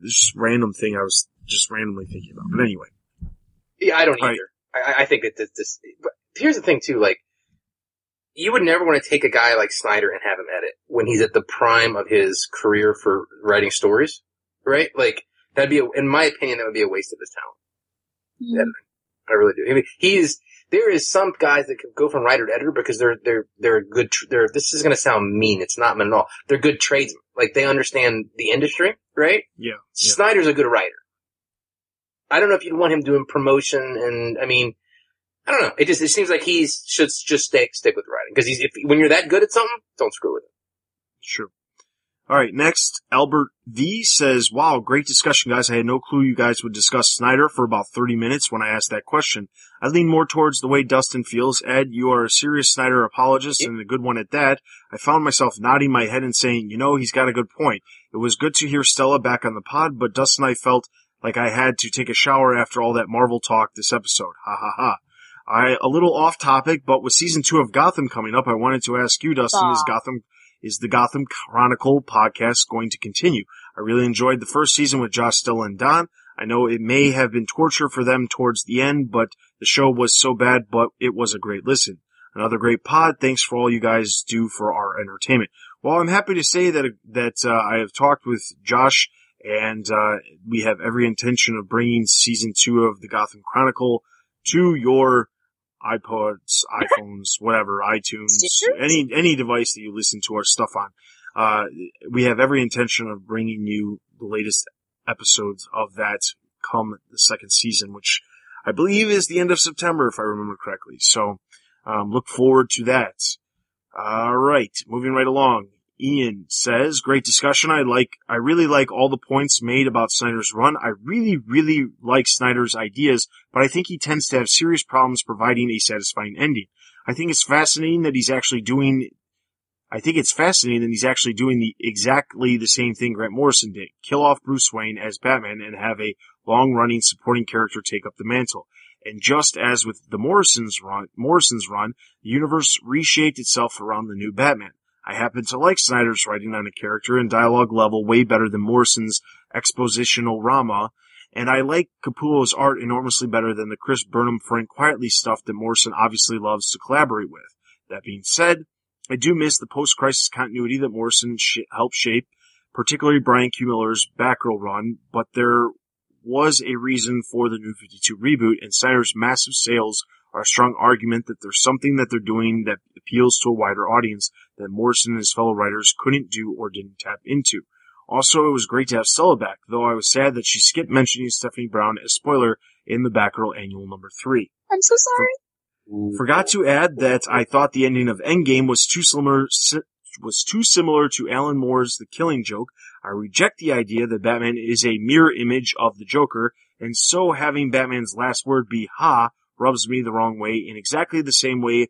This just random thing I was just randomly thinking about. But anyway. Yeah, I don't Right. either. I, I think that this, this, but here's the thing too, like, you would never want to take a guy like Snyder and have him edit when he's at the prime of his career for writing stories, right? Like, that'd be, a, in my opinion, that would be a waste of his talent. Mhm. I really do. I mean, he's, there is some guys that can go from writer to editor because they're, they're, they're good, tr- they're, this is going to sound mean. It's not mean at all. They're good tradesmen. Like, they understand the industry, right? Yeah. yeah. Snyder's a good writer. I don't know if you'd want him doing promotion and, I mean, I don't know. It just, it seems like he should just stick, stick with writing. Cause he's, if, when you're that good at something, don't screw with it. Sure. All right. Next, Albert V says, wow, great discussion, guys. I had no clue you guys would discuss Snyder for about 30 minutes when I asked that question. I lean more towards the way Dustin feels. Ed, you are a serious Snyder apologist and a good one at that. I found myself nodding my head and saying, you know, he's got a good point. It was good to hear Stella back on the pod, but Dustin and I felt like I had to take a shower after all that Marvel talk this episode. Ha ha ha. I, a little off topic, but with season two of Gotham coming up, I wanted to ask you, Dustin, is Gotham, is the Gotham Chronicle podcast going to continue? I really enjoyed the first season with Josh, Stella, and Don. I know it may have been torture for them towards the end, but the show was so bad, but it was a great listen. Another great pod. Thanks for all you guys do for our entertainment. Well, I'm happy to say that that uh, I have talked with Josh, and uh, we have every intention of bringing season two of the Gotham Chronicle to your iPods, iPhones, whatever, iTunes, any any device that you listen to our stuff on. Uh, we have every intention of bringing you the latest episodes of that come the second season, which I believe is the end of September, if I remember correctly. So, um, look forward to that. All right, moving right along. Ian says, great discussion. I like, I really like all the points made about Snyder's run. I really, really like Snyder's ideas, but I think he tends to have serious problems providing a satisfying ending. I think it's fascinating that he's actually doing, I think it's fascinating that he's actually doing the exactly the same thing Grant Morrison did. Kill off Bruce Wayne as Batman and have a long running supporting character take up the mantle. And just as with the Morrison's run, Morrison's run, the universe reshaped itself around the new Batman. I happen to like Snyder's writing on a character and dialogue level way better than Morrison's expositional rama, and I like Capullo's art enormously better than the Chris Burnham Frank Quitely stuff that Morrison obviously loves to collaborate with. That being said, I do miss the post-crisis continuity that Morrison sh- helped shape, particularly Brian Q. Miller's Batgirl run, but there was a reason for the New 52 reboot, and Snyder's massive sales are a strong argument that there's something that they're doing that appeals to a wider audience that Morrison and his fellow writers couldn't do or didn't tap into. Also, it was great to have Stella back, though I was sad that she skipped mentioning Stephanie Brown as spoiler in the Batgirl annual number three. I'm so sorry. Forgot to add that I thought the ending of Endgame was too similar si- was too similar to Alan Moore's The Killing Joke. I reject the idea that Batman is a mirror image of the Joker, and so having Batman's last word be "ha" rubs me the wrong way in exactly the same way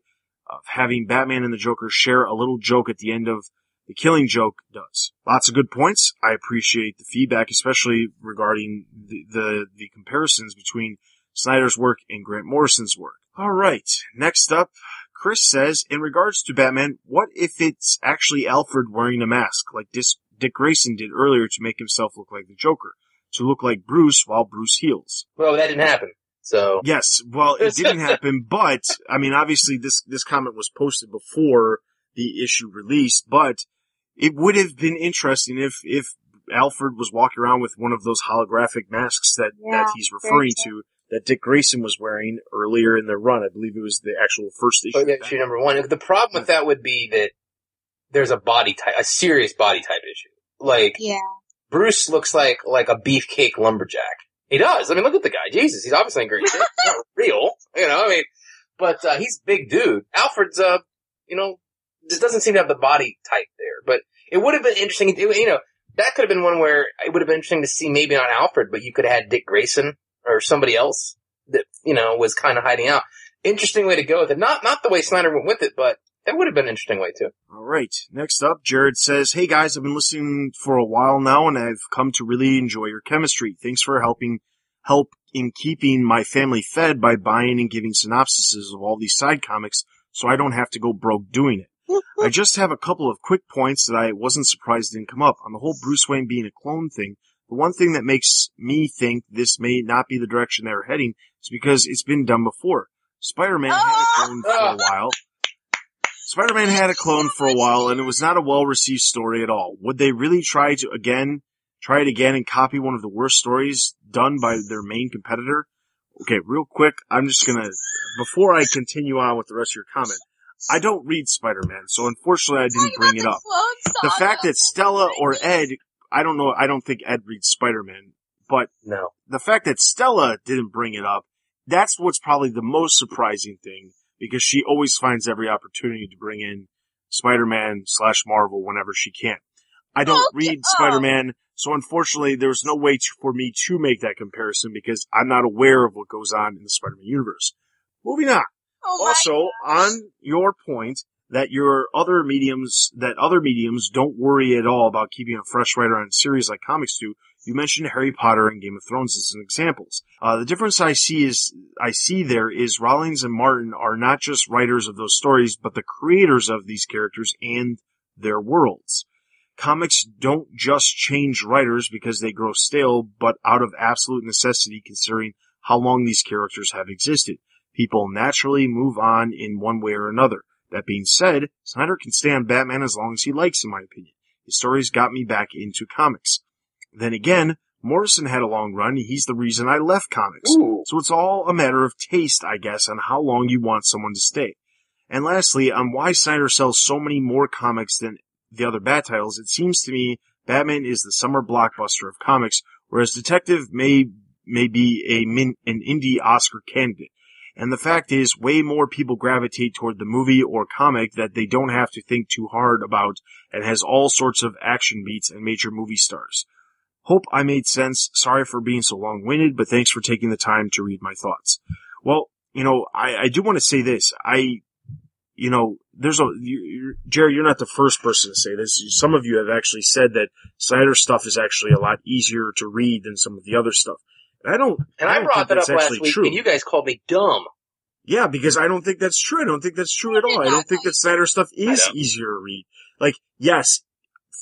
of having Batman and the Joker share a little joke at the end of The Killing Joke does. Lots of good points. I appreciate the feedback, especially regarding the the, the comparisons between Snyder's work and Grant Morrison's work. All right. Next up, Chris says, in regards to Batman, what if it's actually Alfred wearing a mask like Dis- Dick Grayson did earlier to make himself look like the Joker, to look like Bruce while Bruce heals? Well, that didn't happen. So Yes, well, it *laughs* didn't happen, but I mean, obviously, this this comment was posted before the issue released, but it would have been interesting if if Alfred was walking around with one of those holographic masks that Yeah, that he's referring to that Dick Grayson was wearing earlier in the run. I believe it was the actual first issue. Oh, yeah, issue number one. The problem with that would be that there's a body type, a serious body type issue. Like Yeah. Bruce looks like like a beefcake lumberjack. He does. I mean, look at the guy. Jesus, he's obviously in great shape. *laughs* Not real, you know. I mean, but uh, he's a big dude. Alfred's, uh, you know, just doesn't seem to have the body type there. But it would have been interesting. It, you know, that could have been one where it would have been interesting to see maybe not Alfred, but you could have had Dick Grayson or somebody else that you know was kind of hiding out. Interesting way to go with it. Not not the way Snyder went with it, but that would have been an interesting way too. All right. Next up, Jared says, Hey guys, I've been listening for a while now and I've come to really enjoy your chemistry. Thanks for helping, help in keeping my family fed by buying and giving synopsises of all these side comics so I don't have to go broke doing it. I just have a couple of quick points that I wasn't surprised didn't come up. On the whole Bruce Wayne being a clone thing, the one thing that makes me think this may not be the direction they're heading is because it's been done before. Spider-Man had a *laughs* clone for a while. Spider-Man had a clone for a while and it was not a well-received story at all. Would they really try to again, try it again and copy one of the worst stories done by their main competitor? Okay, real quick, I'm just gonna, before I continue on with the rest of your comment, I don't read Spider-Man, so unfortunately I didn't bring it up. The fact that Stella or Ed, I don't know, I don't think Ed reads Spider-Man, but No. the fact that Stella didn't bring it up, that's what's probably the most surprising thing because she always finds every opportunity to bring in Spider-Man slash Marvel whenever she can. I don't Okay. read oh. Spider-Man, so unfortunately there's no way to, for me to make that comparison because I'm not aware of what goes on in the Spider-Man universe. Moving on. Oh Also, on your point that your other mediums, that other mediums don't worry at all about keeping a fresh writer on series like comics do, you mentioned Harry Potter and Game of Thrones as examples. Uh, the difference I see is, I see there is Rawlings and Martin are not just writers of those stories, but the creators of these characters and their worlds. Comics don't just change writers because they grow stale, but out of absolute necessity considering how long these characters have existed. people naturally move on in one way or another. That being said, Snyder can stay on Batman as long as he likes, in my opinion. His stories got me back into comics. Then again, Morrison had a long run. He's the reason I left comics. Ooh. So it's all a matter of taste, I guess, on how long you want someone to stay. And lastly, on why Snyder sells so many more comics than the other Bat titles, it seems to me Batman is the summer blockbuster of comics, whereas Detective may may be a min, an indie Oscar candidate. And the fact is, way more people gravitate toward the movie or comic that they don't have to think too hard about and has all sorts of action beats and major movie stars. Hope I made sense. Sorry for being so long-winded, but thanks for taking the time to read my thoughts. Well, you know, I, I do want to say this. I, you know, there's a, you, you're, Jerry, you're not the first person to say this. Some of you have actually said that Snyder stuff is actually a lot easier to read than some of the other stuff. And I don't, And I, don't brought that up last week, true. and you guys called me dumb. Yeah, because I don't think that's true. I don't think that's true at all. I don't think that Snyder stuff is easier to read. Like, yes,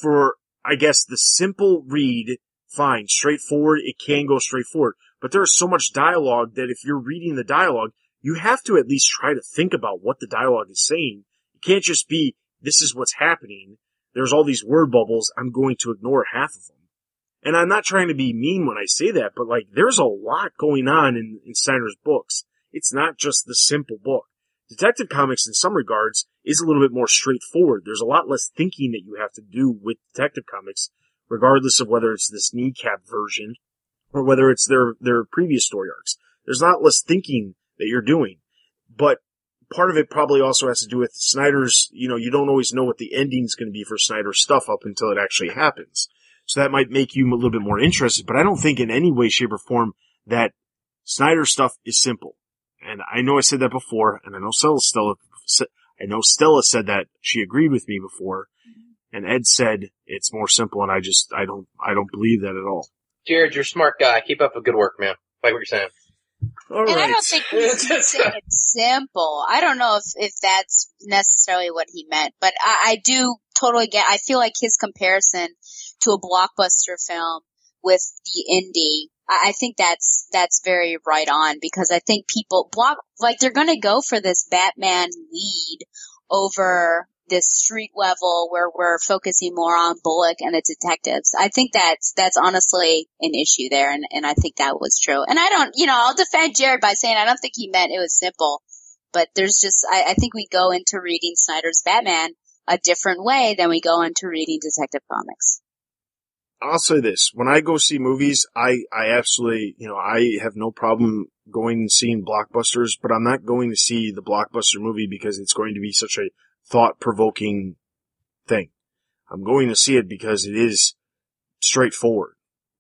for, I guess, the simple read, fine, straightforward, it can go straightforward. But there is so much dialogue that if you're reading the dialogue, you have to at least try to think about what the dialogue is saying. It can't just be, this is what's happening. There's all these word bubbles. I'm going to ignore half of them. And I'm not trying to be mean when I say that, but like, there's a lot going on in, in Snyder's books. It's not just the simple book. Detective Comics in some regards is a little bit more straightforward. There's a lot less thinking that you have to do with Detective Comics, regardless of whether it's this kneecap version or whether it's their, their previous story arcs. There's a lot less thinking that you're doing. But part of it probably also has to do with Snyder's, you know, you don't always know what the ending's going to be for Snyder's stuff up until it actually happens. So that might make you a little bit more interested, but I don't think in any way, shape, or form that Snyder's stuff is simple. And I know I said that before, and I know Stella, Stella, I know Stella said that she agreed with me before, and Ed said it's more simple, and I just, I don't, I don't believe that at all. Jared, you're a smart guy. Keep up the good work, man. Like what you're saying. All And I don't think he's saying *laughs* it's simple. I don't know if, if that's necessarily what he meant, but I, I do totally get, I feel like his comparison to a blockbuster film with the indie, I, I think that's, that's very right on because I think people block, like they're gonna go for this Batman lead over this street level where we're focusing more on Bullock and the detectives. I think that's, that's honestly an issue there. And, and I think that was true. And I don't, you know, I'll defend Jared by saying I don't think he meant it was simple, but there's just, I, I think we go into reading Snyder's Batman a different way than we go into reading Detective Comics. I'll say this: when I go see movies, I I absolutely, you know, I have no problem going and seeing blockbusters, but I'm not going to see the blockbuster movie because it's going to be such a thought-provoking thing. I'm going to see it because it is straightforward.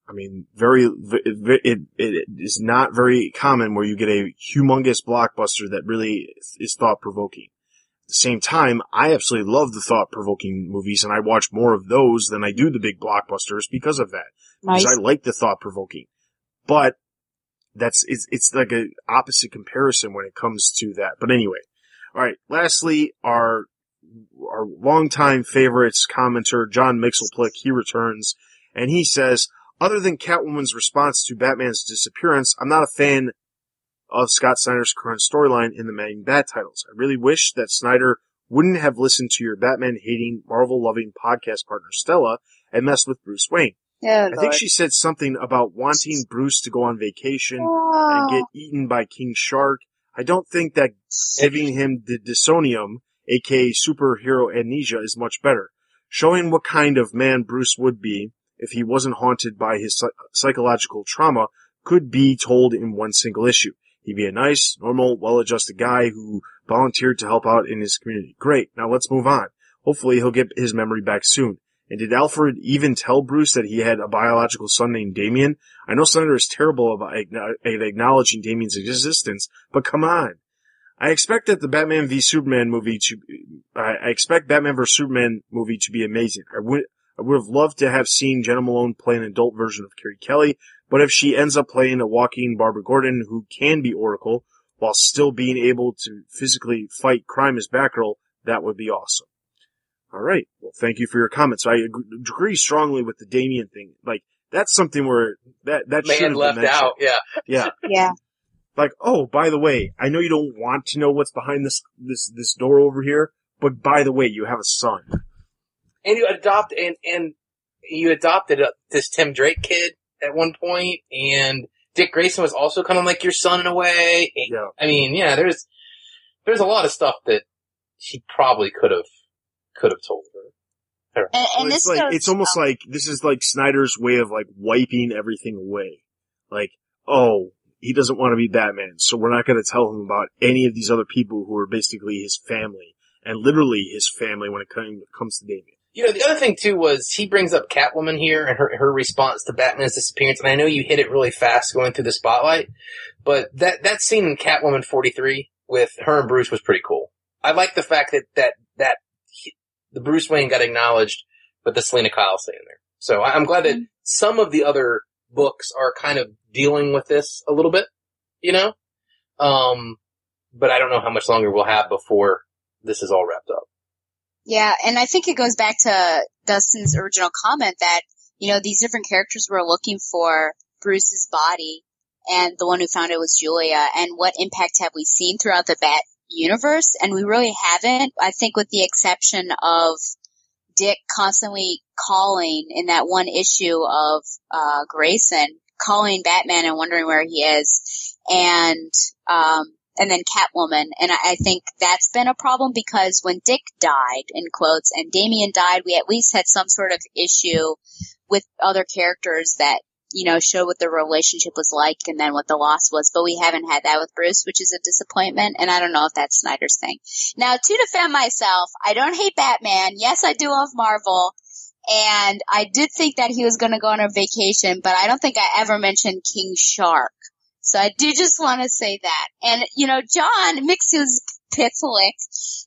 I mean, very, it, it, it is not very common where you get a humongous blockbuster that really is thought-provoking. At the same time, I absolutely love the thought-provoking movies and I watch more of those than I do the big blockbusters because of that. Because I like the thought-provoking. But that's, it's, it's like a opposite comparison when it comes to that. But anyway. Alright, lastly, our, our longtime favorites commenter, John Mxyzptlk, he returns and he says, other than Catwoman's response to Batman's disappearance, I'm not a fan of Scott Snyder's current storyline in the main Bat titles. I really wish that Snyder wouldn't have listened to your Batman hating, Marvel loving podcast partner Stella and messed with Bruce Wayne. Yeah, I think she said something about wanting Bruce to go on vacation and get eaten by King Shark. I don't think that giving him the Dionysium, aka superhero amnesia, is much better. Showing what kind of man Bruce would be if he wasn't haunted by his psychological trauma could be told in one single issue. He'd be a nice, normal, well-adjusted guy who volunteered to help out in his community. Great. Now let's move on. Hopefully he'll get his memory back soon. And did Alfred even tell Bruce that he had a biological son named Damian? I know Snyder is terrible about acknowledging Damian's existence, but come on. I expect that the Batman v Superman movie to, I I expect Batman vs Superman movie to be amazing. I would, I would have loved to have seen Jena Malone play an adult version of Carrie Kelly, but if she ends up playing a walking Barbara Gordon who can be Oracle while still being able to physically fight crime as Batgirl, that would be awesome. All right. Well, thank you for your comments. I agree strongly with the Damian thing. Like that's something where that that should have left been mentioned. out. Yeah. Yeah. Yeah. Like, oh, by the way, I know you don't want to know what's behind this this this door over here, but by the way, you have a son. And you adopt and and you adopted a, this Tim Drake kid at one point, and Dick Grayson was also kind of like your son in a way. Yeah. I mean, yeah, there's there's a lot of stuff that she probably could have could have told her. And, and Well, this it's like it's almost like this is like Snyder's way of like wiping everything away. Like, oh, he doesn't want to be Batman, so we're not going to tell him about any of these other people who are basically his family and literally his family when it comes to Damian. You know, the other thing too was he brings up Catwoman here and her her response to Batman's disappearance. And I know you hit it really fast going through the spotlight, but that that scene in Catwoman 43 with her and Bruce was pretty cool. I like the fact that that that he, the Bruce Wayne got acknowledged, but the Selina Kyle staying there. So I- I'm glad that mm-hmm. some of the other books are kind of dealing with this a little bit, you know. Um, but I don't know how much longer we'll have before this is all wrapped up. Yeah, and I think it goes back to Dustin's original comment that, you know, these different characters were looking for Bruce's body and the one who found it was Julia and what impact have we seen throughout the Bat universe? And we really haven't, I think with the exception of Dick constantly calling in that one issue of, uh, Grayson, calling Batman and wondering where he is. And, um, and then Catwoman. And I, I think that's been a problem because when Dick died, in quotes, and Damian died, we at least had some sort of issue with other characters that, you know, show what the relationship was like and then what the loss was. But we haven't had that with Bruce, which is a disappointment. And I don't know if that's Snyder's thing. Now, to defend myself, I don't hate Batman. Yes, I do love Marvel. And I did think that he was going to go on a vacation, but I don't think I ever mentioned King Shark. So I do just want to say that. And, you know, John Mixu's Pitlick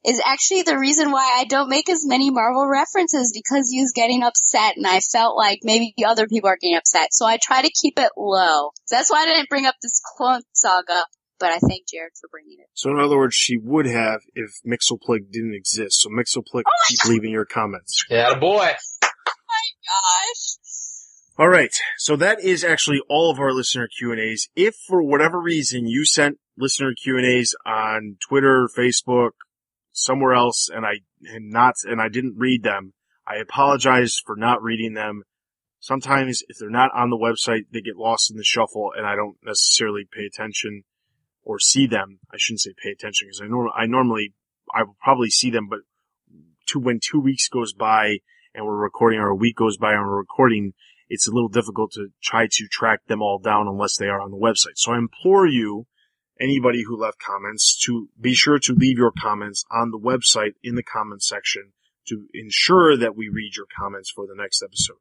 is actually the reason why I don't make as many Marvel references because he was getting upset and I felt like maybe other people are getting upset. So I try to keep it low. So that's why I didn't bring up this clone saga, but I thank Jared for bringing it. So in other words, she would have if Mxyzptlk didn't exist. So Mxyzptlk, oh keep leaving your comments. Yeah, boy. Oh my gosh. All right. So that is actually all of our listener Q&As. If for whatever reason you sent listener Q&As on Twitter, Facebook, somewhere else and I and not and I didn't read them, I apologize for not reading them. Sometimes if they're not on the website, they get lost in the shuffle and I don't necessarily pay attention or see them. I shouldn't say pay attention because I norm- I normally I will probably see them, but when two weeks goes by and we're recording or a week goes by and we're recording, it's a little difficult to try to track them all down unless they are on the website. So I implore you, anybody who left comments, to be sure to leave your comments on the website in the comments section to ensure that we read your comments for the next episode.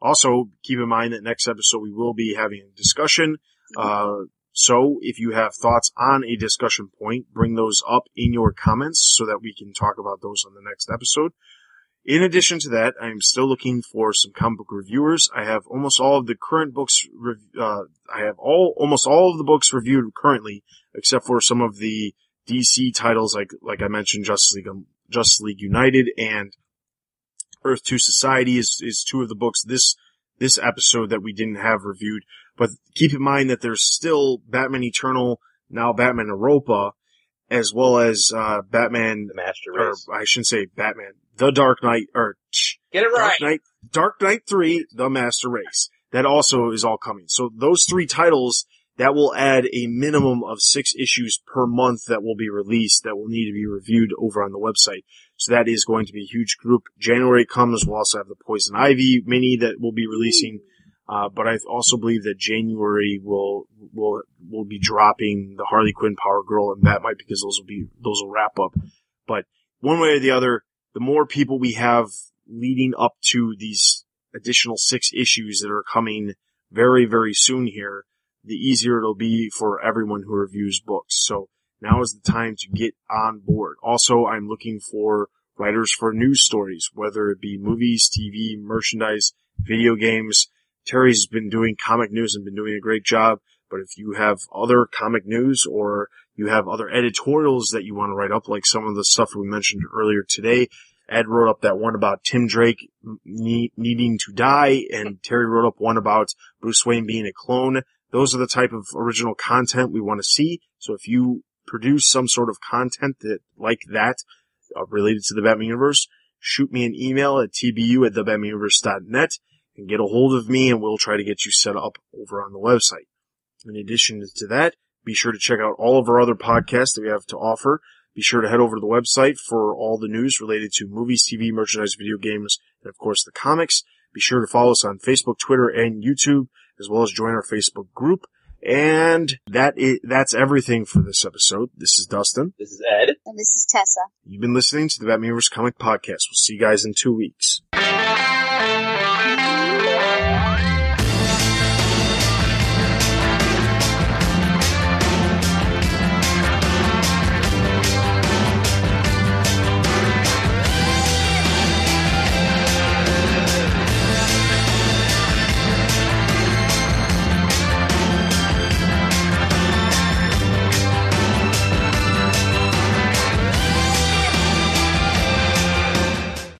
Also, keep in mind that next episode we will be having a discussion. Uh, so if you have thoughts on a discussion point, bring those up in your comments so that we can talk about those on the next episode. In addition to that, I'm still looking for some comic book reviewers. I have almost all of the current books, uh, I have all, almost all of the books reviewed currently, except for some of the DC titles, like, like I mentioned, Justice League, Justice League United and Earth 2 Society is, is two of the books this, this episode that we didn't have reviewed. But keep in mind that there's still Batman Eternal, now Batman Europa, as well as, uh, Batman, The Master or Race. I shouldn't say Batman, The Dark Knight, or Get it Dark. Knight, Dark Knight 3, The Master Race. That also is all coming. So those three titles, that will add a minimum of six issues per month that will be released that will need to be reviewed over on the website. So that is going to be a huge group. January comes, we'll also have the Poison Ivy mini that we'll be releasing. Uh, but I also believe that January will, will, will be dropping the Harley Quinn Power Girl and that might because those will be, those will wrap up. But one way or the other, the more people we have leading up to these additional six issues that are coming very, very soon here, the easier it'll be for everyone who reviews books. So now is the time to get on board. Also, I'm looking for writers for news stories, whether it be movies, TV, merchandise, video games. Terry's been doing comic news and been doing a great job. But if you have other comic news or you have other editorials that you want to write up, like some of the stuff we mentioned earlier today, Ed wrote up that one about Tim Drake ne- needing to die, and *laughs* Terry wrote up one about Bruce Wayne being a clone. Those are the type of original content we want to see. So if you produce some sort of content that like that uh, related to the Batman universe, shoot me an email at tbu at thebatmanuniverse.net and get a hold of me and we'll try to get you set up over on the website. In addition to that, be sure to check out all of our other podcasts that we have to offer. Be sure to head over to the website for all the news related to movies, TV, merchandise, video games, and of course the comics. Be sure to follow us on Facebook, Twitter, and YouTube, as well as join our Facebook group. And that is, that's everything for this episode. This is Dustin. This is Ed. And this is Tessa. You've been listening to the Batman vs. Comic Podcast. We'll see you guys in two weeks.